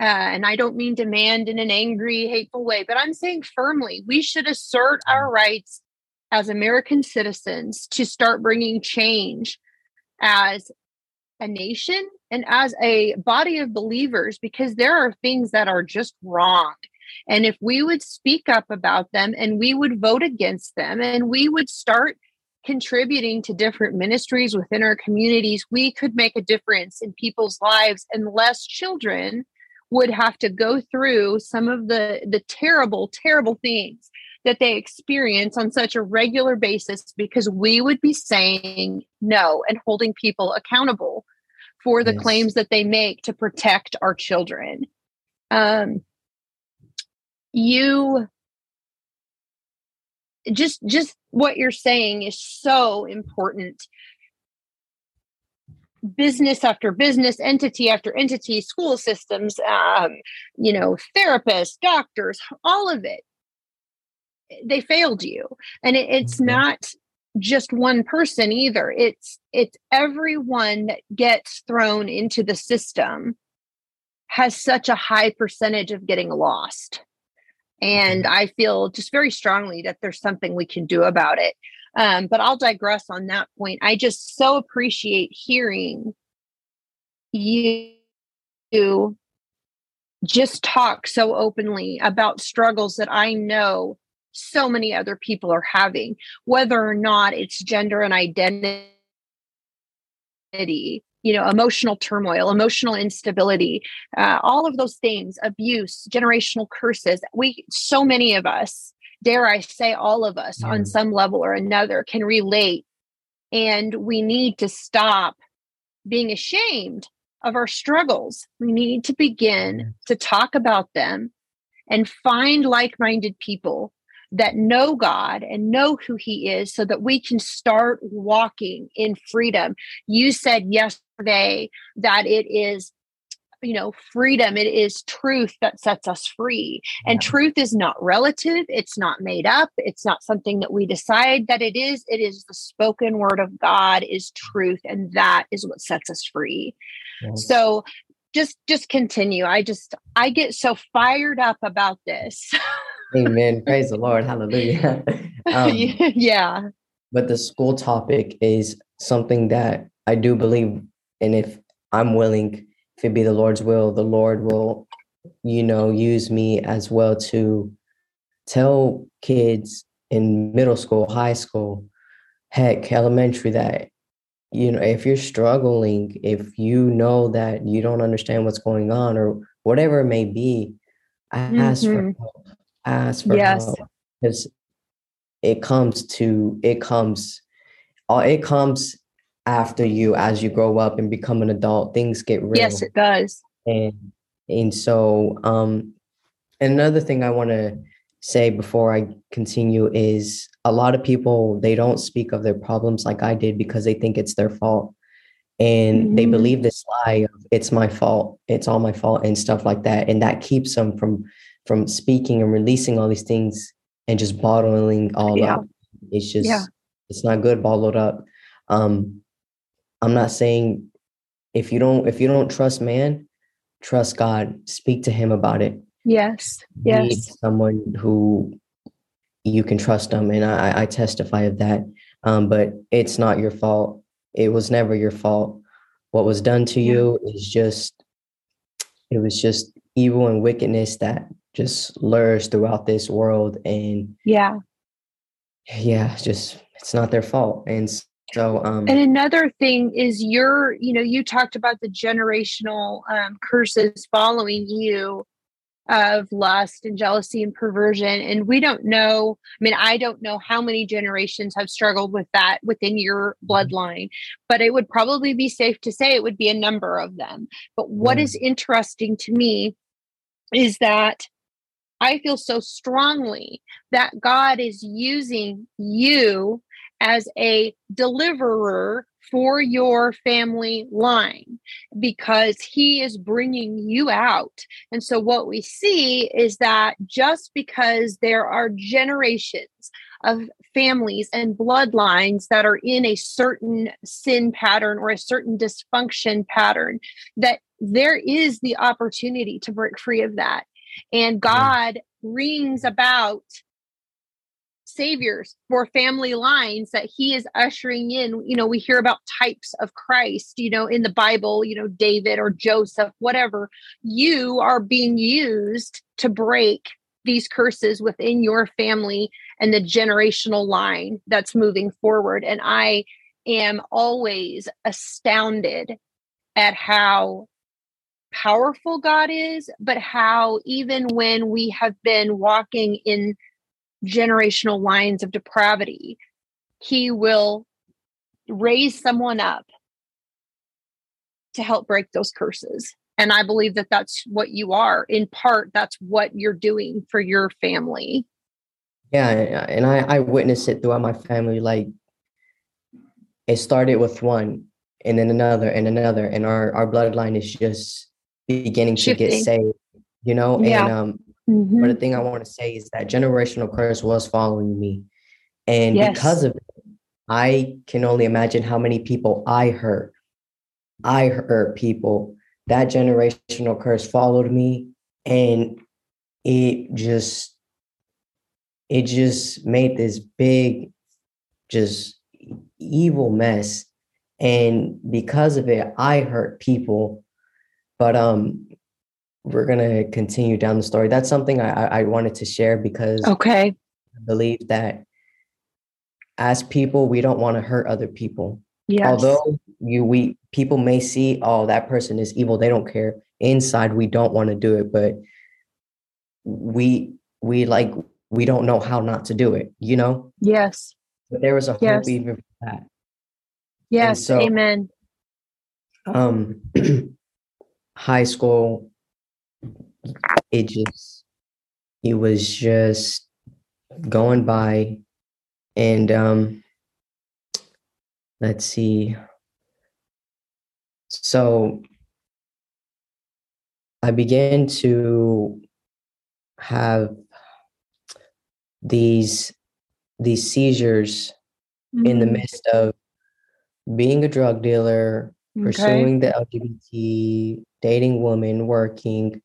uh, and I don't mean demand in an angry, hateful way, but I'm saying firmly, we should assert our rights as American citizens to start bringing change as a nation and as a body of believers because there are things that are just wrong. And if we would speak up about them and we would vote against them and we would start contributing to different ministries within our communities, we could make a difference in people's lives and less children would have to go through some of the the terrible terrible things that they experience on such a regular basis because we would be saying no and holding people accountable for the yes. claims that they make to protect our children. Um, you just just what you're saying is so important. Business after business entity after entity school systems um, you know therapists doctors all of it. They failed you. And it, it's mm-hmm. not just one person either. It's it's everyone that gets thrown into the system has such a high percentage of getting lost and i feel just very strongly that there's something we can do about it. Um, but i'll digress on that point. I just so appreciate hearing you just talk so openly about struggles that i know so many other people are having, whether or not it's gender and identity, you know, emotional turmoil, emotional instability, uh, all of those things, abuse, generational curses. We, so many of us, dare I say, all of us mm. on some level or another can relate. And we need to stop being ashamed of our struggles. We need to begin to talk about them and find like minded people that know God and know who He is so that we can start walking in freedom. You said yesterday that it is you know freedom. It is truth that sets us free. And yeah. truth is not relative. It's not made up. It's not something that we decide that it is. It is the spoken word of god is truth and that is what sets us free. Yeah. so just just continue. I just i get so fired up about this Amen. Praise the Lord. Hallelujah. Um, yeah. But the school topic is something that I do believe, and if I'm willing, if it be the Lord's will, the Lord will, you know, use me as well to tell kids in middle school, high school, heck, elementary that you know if you're struggling if you know that you don't understand what's going on or whatever it may be I ask mm-hmm. for help ask for yes. help because it comes to it comes uh, it comes after you as you grow up and become an adult things get real yes it does and and so um another thing i want to say before i continue is a lot of people they don't speak of their problems like i did because they think it's their fault and mm-hmm. they believe this lie of it's my fault it's all my fault and stuff like that and that keeps them from from speaking and releasing all these things and just bottling all yeah. up. It's just yeah. it's not good bottled up. Um I'm not saying if you don't if you don't trust man, trust God. Speak to him about it. Yes. Yes. someone who you can trust them and I, I testify of that. Um, but it's not your fault. It was never your fault. What was done to yeah. you is just it was just evil and wickedness that just lures throughout this world and yeah yeah just it's not their fault and so um and another thing is you're you know you talked about the generational um, curses following you of lust and jealousy and perversion and we don't know i mean i don't know how many generations have struggled with that within your mm-hmm. bloodline but it would probably be safe to say it would be a number of them but what yeah. is interesting to me is that I feel so strongly that God is using you as a deliverer for your family line because he is bringing you out. And so, what we see is that just because there are generations of families and bloodlines that are in a certain sin pattern or a certain dysfunction pattern, that there is the opportunity to break free of that. And mm-hmm. God brings about saviors for family lines that he is ushering in. You know we hear about types of christ you know in the bible you know david or joseph whatever. You are being used to break these curses within your family and the generational line that's moving forward. And i am always astounded at how powerful god is but how even when we have been walking in generational lines of depravity, he will raise someone up to help break those curses. And I believe that that's what you are. In part, that's what you're doing for your family. Yeah. And I, I witnessed it throughout my family. Like it started with one and then another and another. And our, our bloodline is just beginning Shifting. to get saved, you know? Yeah. And um, Mm-hmm. But the thing I want to say is that generational curse was following me. And yes. because of it, I can only imagine how many people I hurt. I hurt people. That generational curse followed me and it just it just made this big just evil mess and because of it i hurt people but um we're gonna continue down the story. That's something I, I wanted to share because okay, I believe that as people, we don't want to hurt other people. Yes. Although you we people may see, oh, that person is evil, they don't care. Inside, we don't want to do it, but we we like we don't know how not to do it, you know? Yes. But there was a hope yes. even for that. Yes, so, amen. Um high school it just it was just going by and um let's see so i began to have these these seizures mm-hmm. in the mm-hmm. midst of being a drug dealer okay. pursuing the lgbt dating women working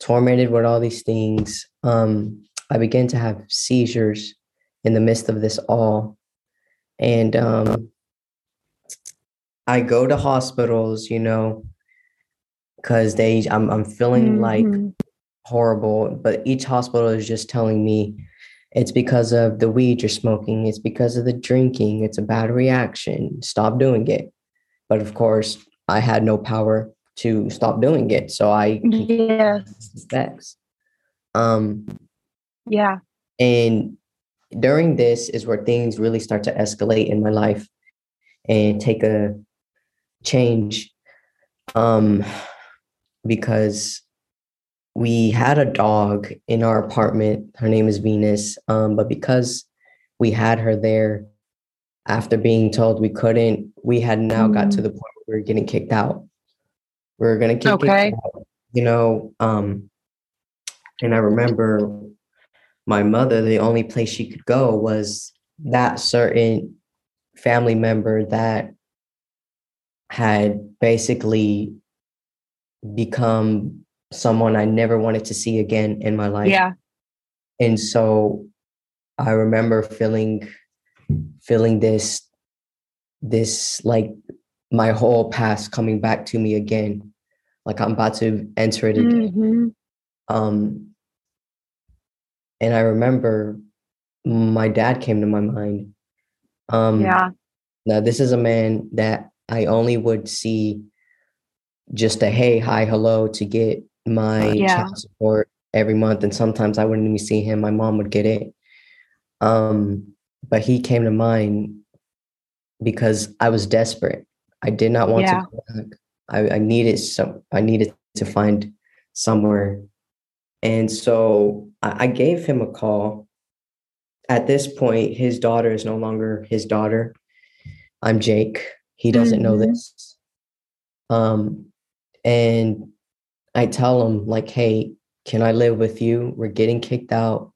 tormented with all these things, um, I began to have seizures in the midst of this all. And um, I go to hospitals, you know, because they I'm I'm feeling mm-hmm. like horrible, but each hospital is just telling me it's because of the weed you're smoking, it's because of the drinking, it's a bad reaction, stop doing it. But of course, I had no power to stop doing it. So I yes specs. Um yeah. And during this is where things really start to escalate in my life and take a change. Um because we had a dog in our apartment. Her name is Venus. Um, but because we had her there after being told we couldn't, we had now mm. got to mm. the point where we were getting kicked out. We are gonna keep okay. you know. Um, and I remember my mother, the only place she could go was that certain family member that had basically become someone I never wanted to see again in my life. Yeah. And so I remember feeling feeling this this like my whole past coming back to me again. Like i'm about to enter it again. Mm-hmm. um and i remember my dad came to my mind. Um yeah. now this is a man that i only would see just a hey hi hello to get my yeah. child support every month. And sometimes i wouldn't even see him. My mom would get it. Um but he came to mind because i was desperate I did not want yeah. to go back. I, I needed some I needed to find somewhere. And so I, I gave him a call. At this point, his daughter is no longer his daughter. I'm Jake. He doesn't know Mhm. this. Um, and I tell him, like, hey, can I live with you? We're getting kicked out.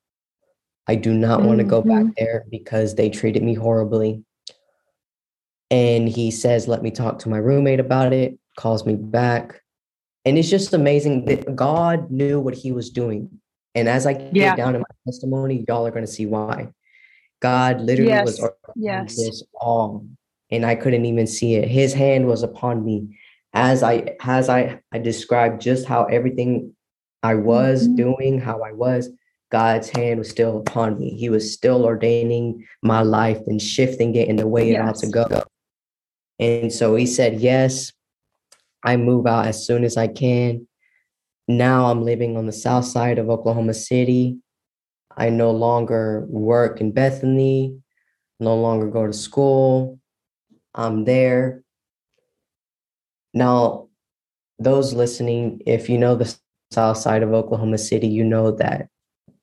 I do not want to go back Mhm. there because they treated me horribly. And he says, let me talk to my roommate about it, calls me back. And it's just amazing that God knew what he was doing. And as I get Yeah. down in my testimony, y'all are going to see why. God literally was Yes. orchestrating Yes. this all, and I couldn't even see it. His hand was upon me as I as I I described just how everything I was Mhm. doing, how I was. God's hand was still upon me. He was still ordaining my life and shifting it in the way it ought to go. And so he said, Yes, I move out as soon as I can. Now I'm living on the south side of Oklahoma City. I no longer work in Bethany, no longer go to school. I'm there. Now, those listening, if you know the south side of Oklahoma City, you know that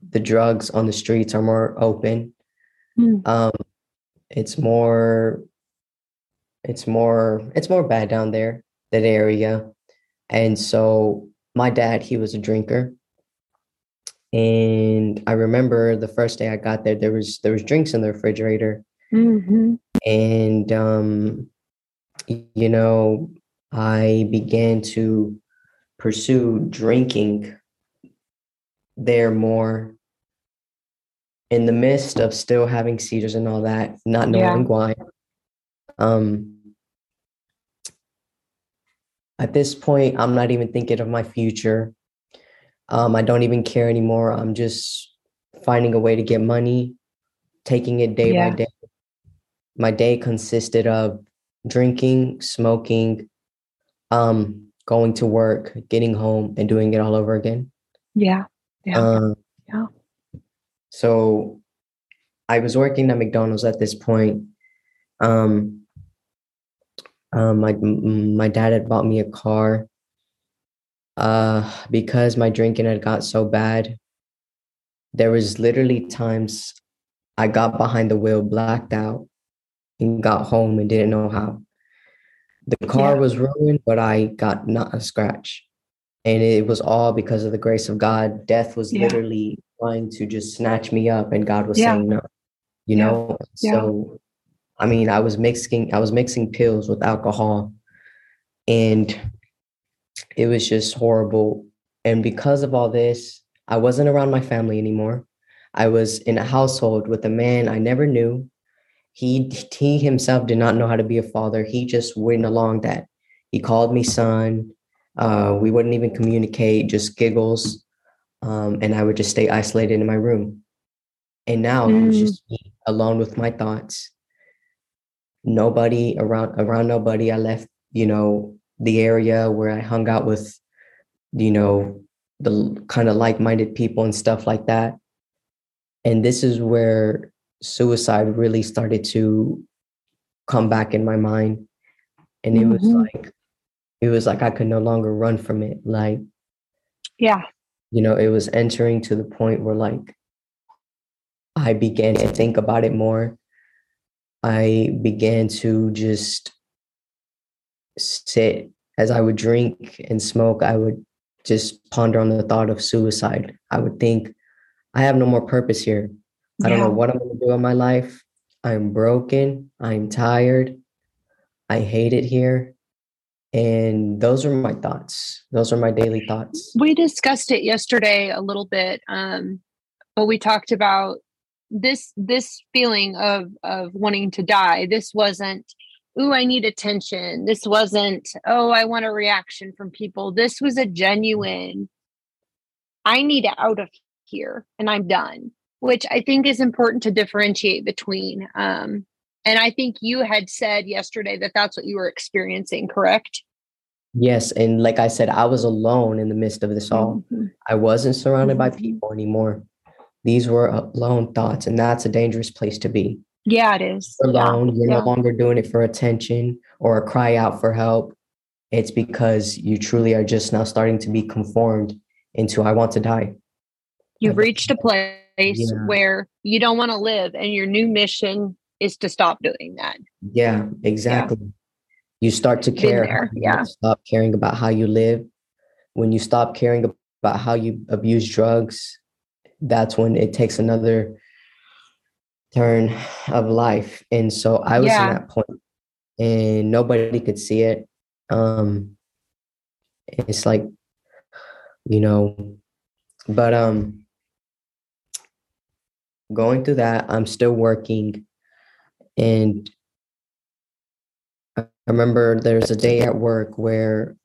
the drugs on the streets are more open. Mm. Um, it's more, it's more, it's more bad down there, that area. And so my dad, he was a drinker. And I remember the first day I got there, there was there was drinks in the refrigerator. Mhm. And um, you know, I began to pursue drinking there more in the midst of still having seizures and all that, not Yeah. knowing why. Um, at this point, I'm not even thinking of my future. Um, I don't even care anymore. I'm just finding a way to get money, taking it day Yeah. by day. My day consisted of drinking, smoking, um, going to work, getting home, and doing it all over again. Yeah. Yeah. Um, Yeah. So I was working at McDonald's at this point. Um, um, my my dad had bought me a car. Uh, because my drinking had got so bad, there was literally times I got behind the wheel, blacked out, and got home and didn't know how. The car Yeah. was ruined, but I got not a scratch. And it was all because of the grace of God. Death was Yeah. literally trying to just snatch me up, and God was Yeah. saying no. You know? So I mean, I was mixing I was mixing pills with alcohol and it was just horrible. And because of all this, I wasn't around my family anymore. I was in a household with a man I never knew. He he himself did not know how to be a father. He just went along that. He called me son. Uh, we wouldn't even communicate, just giggles. Um, and I would just stay isolated in my room. And now it was Mm. just me alone with my thoughts. Nobody around around nobody. I left, you know, the area where I hung out with, you know, the kind of like-minded people and stuff like that. And this is where suicide really started to come back in my mind. And it was Mhm. like it was like I could no longer run from it. Like, Yeah. you know, it was entering to the point where like I began to think about it more. I began to just sit as I would drink and smoke, I would just ponder on the thought of suicide. I would think, I have no more purpose here. I don't know what I'm going to do in my life. I'm broken. I'm tired. I hate it here. And those are my thoughts. Those are my daily thoughts. We discussed it yesterday a little bit, um, but we talked about this this feeling of of wanting to die. This wasn't, ooh, I need attention. This wasn't, oh, I want a reaction from people. This was a genuine, I need out of here and I'm done, which I think is important to differentiate between. Um, and I think you had said yesterday that that's what you were experiencing, correct? Yes. And like I said, I was alone in the midst of this all. Mhm. I wasn't surrounded by Mhm. people anymore. These were alone thoughts, and that's a dangerous place to be. Yeah, it is. You're Yeah. alone. You're yeah. no longer doing it for attention or a cry out for help. It's because you truly are just now starting to be conformed into I want to die. You've reached a place Yeah. where you don't want to live, and your new mission is to stop doing that. Yeah, exactly. you start to care yeah stop caring about how you live when you stop caring about how you abuse drugs that's when it takes another turn of life. And so i was yeah. in that point and nobody could see it. Um it's like you know but um going through that i'm still working. And i remember there's a day at work where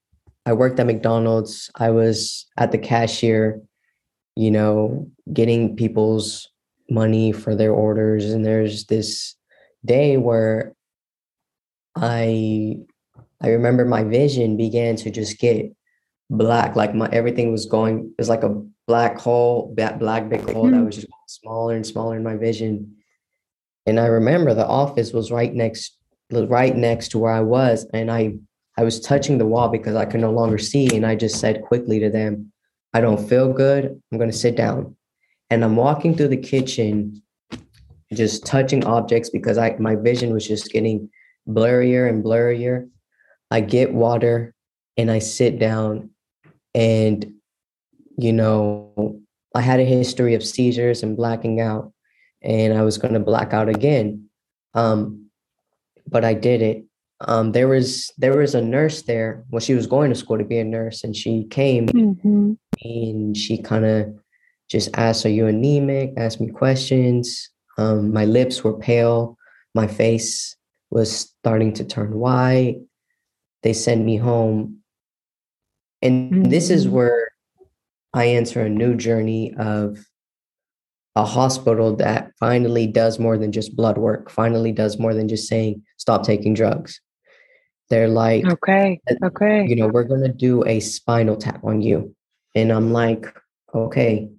i worked at mcdonald's. I was at the cashier you know getting people's money for their orders and there's this day where i i remember my vision began to just get black like my everything was going it was like a black hole that black big hole that hmm. was just smaller and smaller in my vision. And i remember the office was right next right next to where i was and i i was touching the wall because i could no longer see and i just said quickly to them i don't feel good i'm going to sit down and I'm walking through the kitchen, just touching objects because I my vision was just getting blurrier and blurrier. I get water and I sit down and you know I had a history of seizures and blacking out and I was going to black out again. Um, but I did it. Um, there was there was a nurse there. Well, she was going to school to be a nurse, and she came mm-hmm. And she kind of just asked, Are you anemic? Asked me questions. Um, my lips were pale. My face was starting to turn white. They sent me home. And mm-hmm. this is mm-hmm. where I enter a new journey of a hospital that finally does more than just blood work, finally does more than just saying, stop taking drugs. They're like, okay, okay. You know, we're going to do a spinal tap on you. And I'm like, okay,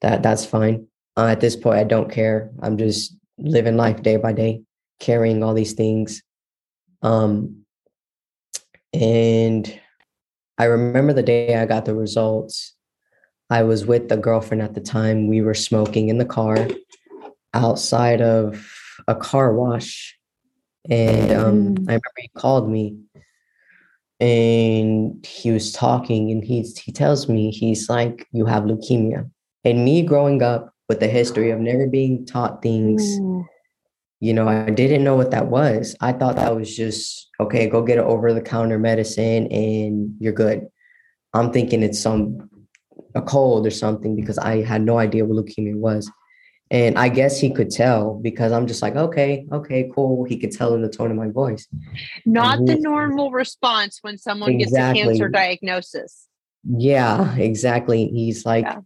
that that's fine. Uh, at this point, I don't care. I'm just living life day by day, carrying all these things. Um, and I remember the day I got the results. I was with the girlfriend at the time. We were smoking in the car outside of a car wash. And um, mm. I remember he called me and he was talking and he's he tells me he's like you have leukemia and me growing up with the history of never being taught things, mm. you know, I didn't know what that was. I thought that was just, okay, go get an over the counter medicine and you're good. I'm thinking it's some, a cold or something because I had no idea what leukemia was. And I guess he could tell because I'm just like, okay, okay, cool. He could tell in the tone of my voice. Not the normal response when someone exactly. gets a cancer diagnosis. Yeah, exactly. He's like, yeah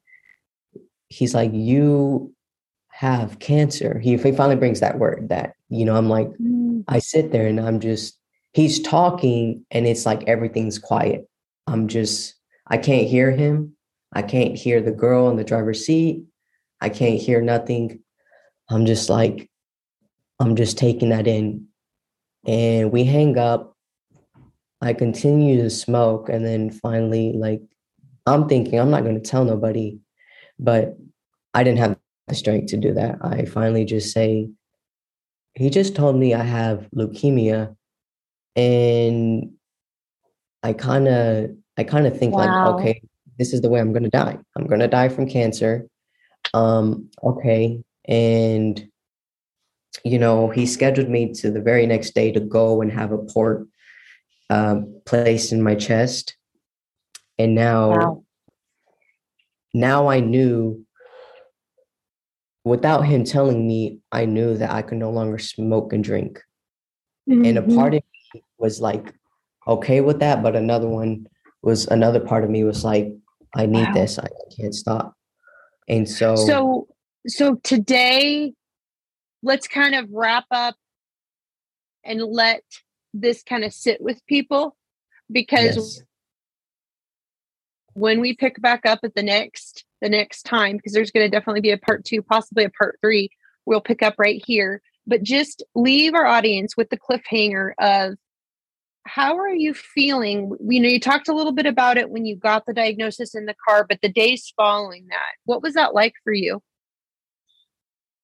he's like, you have cancer. He, he finally brings that word that, you know, I'm like, mm. I sit there and I'm just, he's talking and it's like everything's quiet. I'm just, I can't hear him. I can't hear the girl in the driver's seat. I can't hear nothing. I'm just like, I'm just taking that in. And we hang up. I continue to smoke. And then finally, like, I'm thinking, I'm not going to tell nobody. But I didn't have the strength to do that. I finally just say, he just told me I have leukemia. And I kind of, I kind of think wow. like, okay, this is the way I'm going to die. I'm going to die from cancer. Um, okay. And, you know, he scheduled me to the very next day to go and have a port uh, placed in my chest. And now, wow. now I knew without him telling me, I knew that I could no longer smoke and drink. Mm-hmm. And a mm-hmm. part of me was like, okay with that. But another one was another part of me was like, I need wow. this. I can't stop. And so, so, so today, let's kind of wrap up and let this kind of sit with people because yes. when we pick back up at the next the next time because there's going to definitely be a part two, possibly a part three. We'll pick up right here. But just leave our audience with the cliffhanger of how are you feeling? You know, you talked a little bit about it when you got the diagnosis in the car, but the days following that, what was that like for you?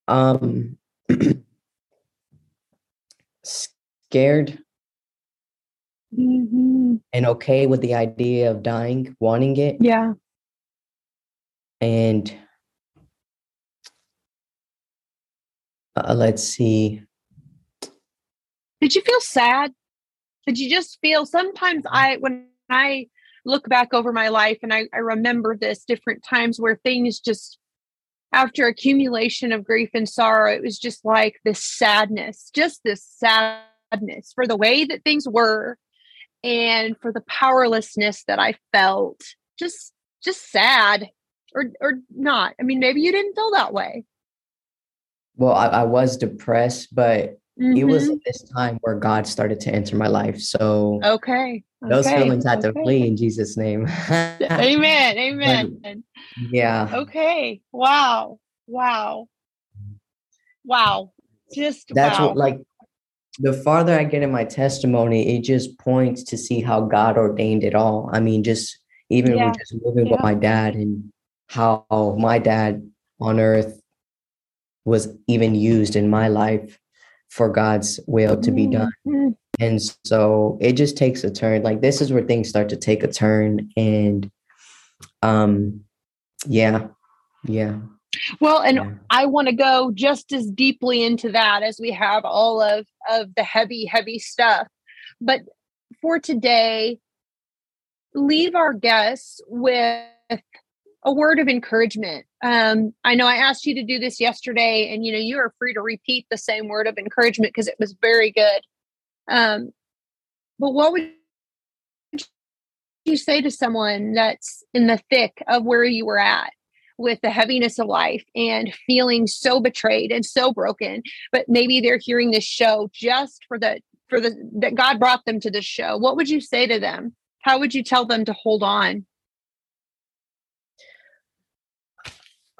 Um, scared, hmm and okay with the idea of dying, wanting it. Yeah. And uh, let's see. Did you feel sad? Did you just feel sometimes mm-hmm. I when I look back over my life and I, I remember this different times where things just after accumulation of grief and sorrow, it was just like this sadness, just this sadness for the way that things were and for the powerlessness that I felt. Just just sad or or not. I mean, maybe you didn't feel that way. Well, I, I was depressed, but it was Mhm. this time where God started to enter my life. So okay. those okay, feelings had to okay. flee in Jesus' name. Amen. Amen. yeah. Okay. Wow. Wow. Wow. Just That's wow. what like the farther I get in my testimony, it just points to see how God ordained it all. I mean, just even Yeah. just living with my dad and how my dad on earth was even used in my life for God's will to be done. And so it just takes a turn. Like this is where things start to take a turn. And um yeah. Yeah. Well, and yeah. I want to go just as deeply into that as we have all of of the heavy, heavy stuff. But for today, leave our guests with a word of encouragement. Um, I know I asked you to do this yesterday, and you know you are free to repeat the same word of encouragement because it was very good. Um, but what would you say to someone that's in the thick of where you were at? with the heaviness of life and feeling so betrayed and so broken but maybe they're hearing this show just for the for the that god brought them to this show what would you say to them how would you tell them to hold on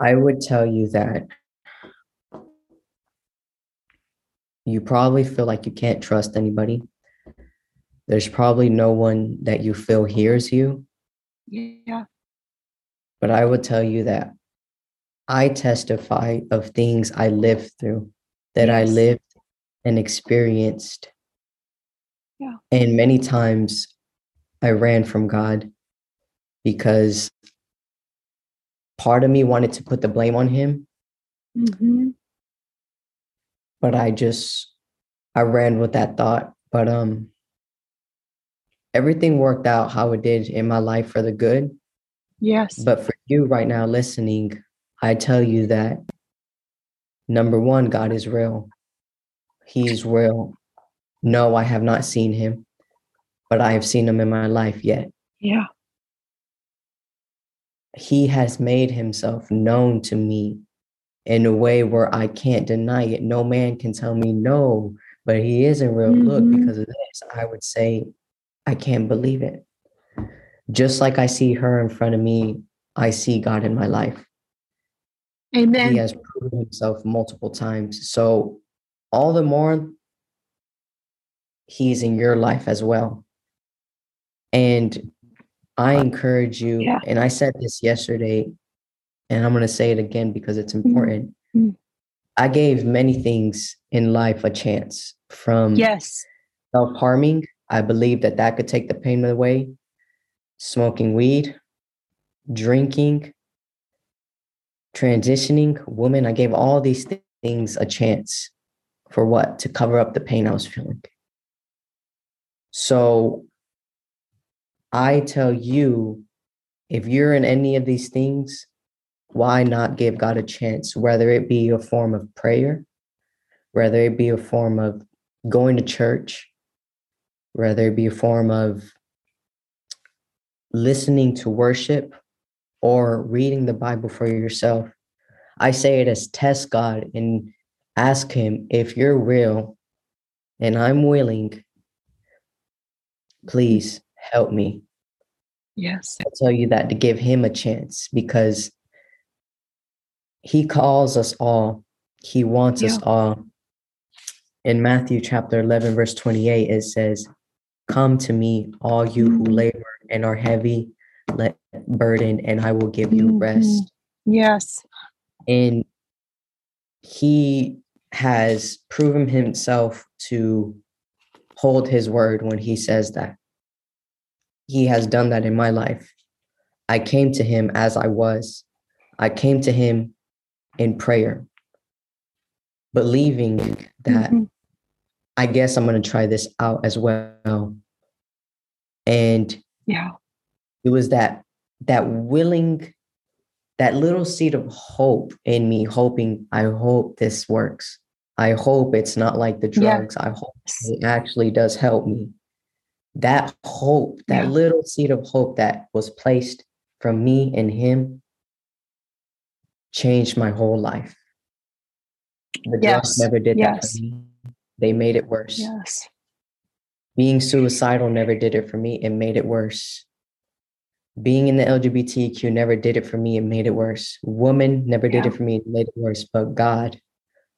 I would tell you that you probably feel like you can't trust anybody. There's probably no one that you feel hears you, yeah but I would tell you that I testify of things I lived through, that I lived and experienced. Yeah. And many times I ran from God because part of me wanted to put the blame on him mm-hmm. but I just I ran with that thought. But um everything worked out how it did in my life for the good. yes But for you right now listening, I tell you that number one, God is real. He's real. No, I have not seen him, but I have seen him in my life yet. yeah He has made himself known to me in a way where I can't deny it. No man can tell me no, but he is a real look Mhm. because of this. I would say, I can't believe it. Just like I see her in front of me, I see God in my life. amen He has proven himself multiple times. So, all the more, he's in your life as well. And I encourage you, Yeah. and I said this yesterday, and I'm going to say it again because it's important. Mm. I gave many things in life a chance from yes self harming. I believe that that could take the pain away. Smoking weed, drinking, transitioning, woman. I gave all these thi- things a chance for what? To cover up the pain I was feeling. So I tell you, if you're in any of these things, why not give God a chance, whether it be a form of prayer, whether it be a form of going to church, whether it be a form of listening to worship or reading the Bible for yourself. I say it as test God and ask Him if you're real and I'm willing, please help me. yes I tell you that to give Him a chance because He calls us all, He wants us all. In Matthew chapter 11, verse 28, it says, Come to me, all you who Mhm. labor and are heavy let burden, and I will give you Mhm. rest. yes And he has proven himself to hold his word when he says that. He has done that in my life. I came to him as I was. I came to him in prayer, believing that mm-hmm. I guess I'm going to try this out as well. And yeah, it was that that willing that little seed of hope in me hoping i hope this works i hope it's not like the drugs i hope it actually does help me that hope that yeah. little seed of hope that was placed from me and him changed my whole life the yes. drugs never did yes. that for me they made it worse yes being suicidal never did it for me it made it worse being in the LGBTQ never did it for me. It made it worse. Woman never did yeah. it for me. It made it worse. But God,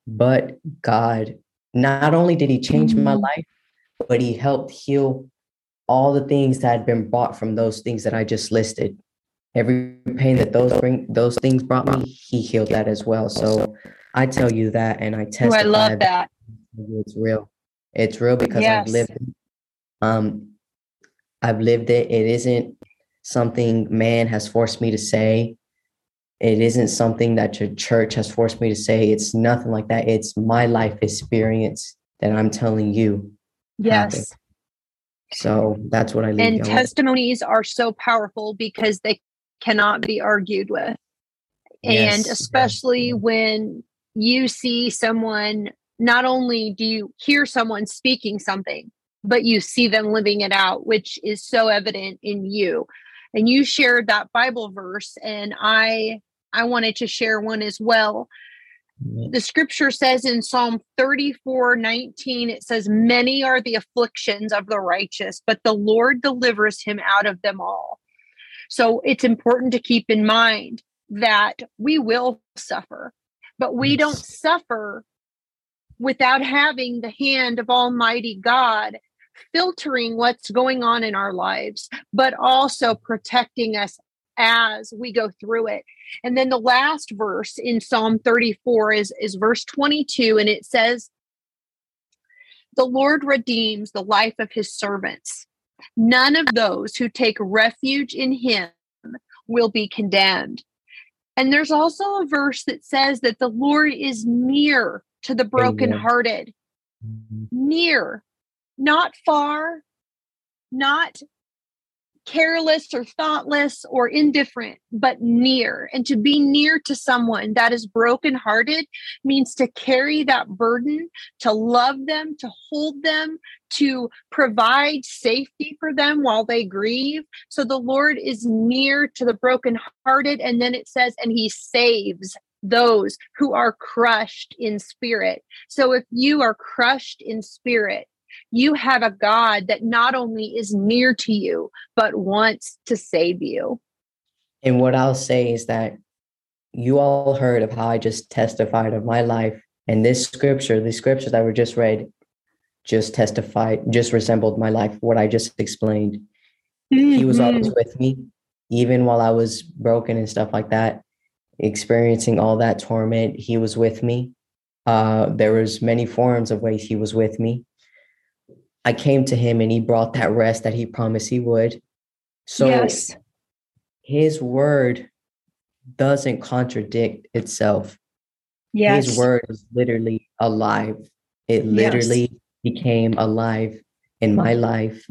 but God, not only did He change mm-hmm. my life, but He helped heal all the things that had been brought from those things that I just listed. Every pain that those bring, those things brought me, He healed that as well. So I tell you that, and I testify. I love that. It's real. It's real because yes. I've lived. It. Um, I've lived it. It isn't something man has forced me to say. It isn't something that your church has forced me to say. It's nothing like that. It's my life experience that I'm telling you. Yes. Happened. So that's what I leave. And testimonies are so powerful because they cannot be argued with. Yes. And especially yes. when you see someone, not only do you hear someone speaking something, but you see them living it out, which is so evident in you and you shared that bible verse and i i wanted to share one as well the scripture says in psalm 34 19 it says many are the afflictions of the righteous but the lord delivers him out of them all. So it's important to keep in mind that we will suffer but we don't suffer without having the hand of almighty god filtering what's going on in our lives, but also protecting us as we go through it. And then the last verse in Psalm 34 is, is verse 22, and it says, The Lord redeems the life of his servants. None of those who take refuge in him will be condemned. And there's also a verse that says that the Lord is near to the brokenhearted. Mm-hmm. Near not far, not careless or thoughtless or indifferent, but near. And to be near to someone that is brokenhearted means to carry that burden, to love them, to hold them, to provide safety for them while they grieve. So the Lord is near to the brokenhearted. And then it says, and he saves those who are crushed in spirit. So if you are crushed in spirit, you have a God that not only is near to you, but wants to save you. And what I'll say is that you all heard of how I just testified of my life. And this scripture, the scriptures that were just read, just testified, just resembled my life, what I just explained. Mm-hmm. He was always mm-hmm. with me, even while I was broken and stuff like that, experiencing all that torment. He was with me. Uh, there was many forms of ways he was with me. I came to him and he brought that rest that he promised he would. So yes. his word doesn't contradict itself. Yes. His word is literally alive. It literally yes. became alive in my life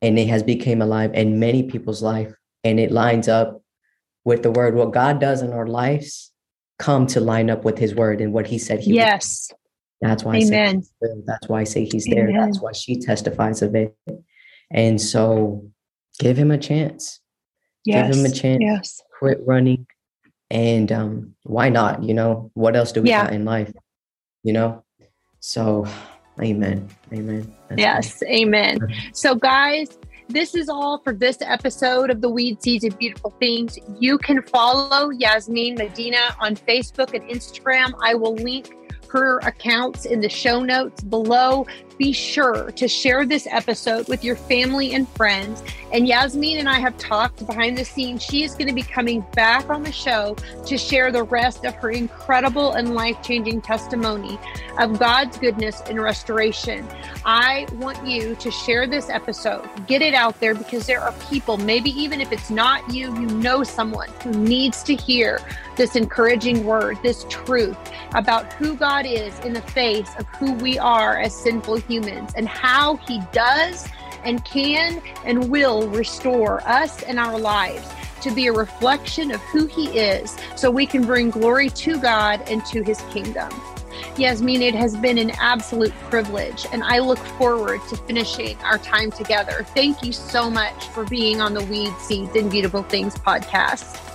and it has become alive in many people's life and it lines up with the word what God does in our lives come to line up with his word and what he said he yes would. That's why Amen. I say that's why I say he's there. Amen. That's why she testifies of it. And so give him a chance. Yes. Give him a chance. Yes. Quit running. And um, why not? You know, what else do we yeah. got in life? You know? So amen. Amen. That's yes, amen. So guys, this is all for this episode of the Weed Seeds of Beautiful Things. You can follow Jazmin Medina on Facebook and Instagram. I will link her accounts in the show notes below. Be sure to share this episode with your family and friends. And Jazmin and I have talked behind the scenes. She is going to be coming back on the show to share the rest of her incredible and life changing testimony of God's goodness and restoration. I want you to share this episode, get it out there because there are people, maybe even if it's not you, you know someone who needs to hear this encouraging word, this truth about who God is in the face of who we are as sinful humans and how He does and can and will restore us and our lives to be a reflection of who He is so we can bring glory to God and to His kingdom. Jazmin, it has been an absolute privilege, and I look forward to finishing our time together. Thank you so much for being on the Weeds Seeds and Beautiful Things podcast.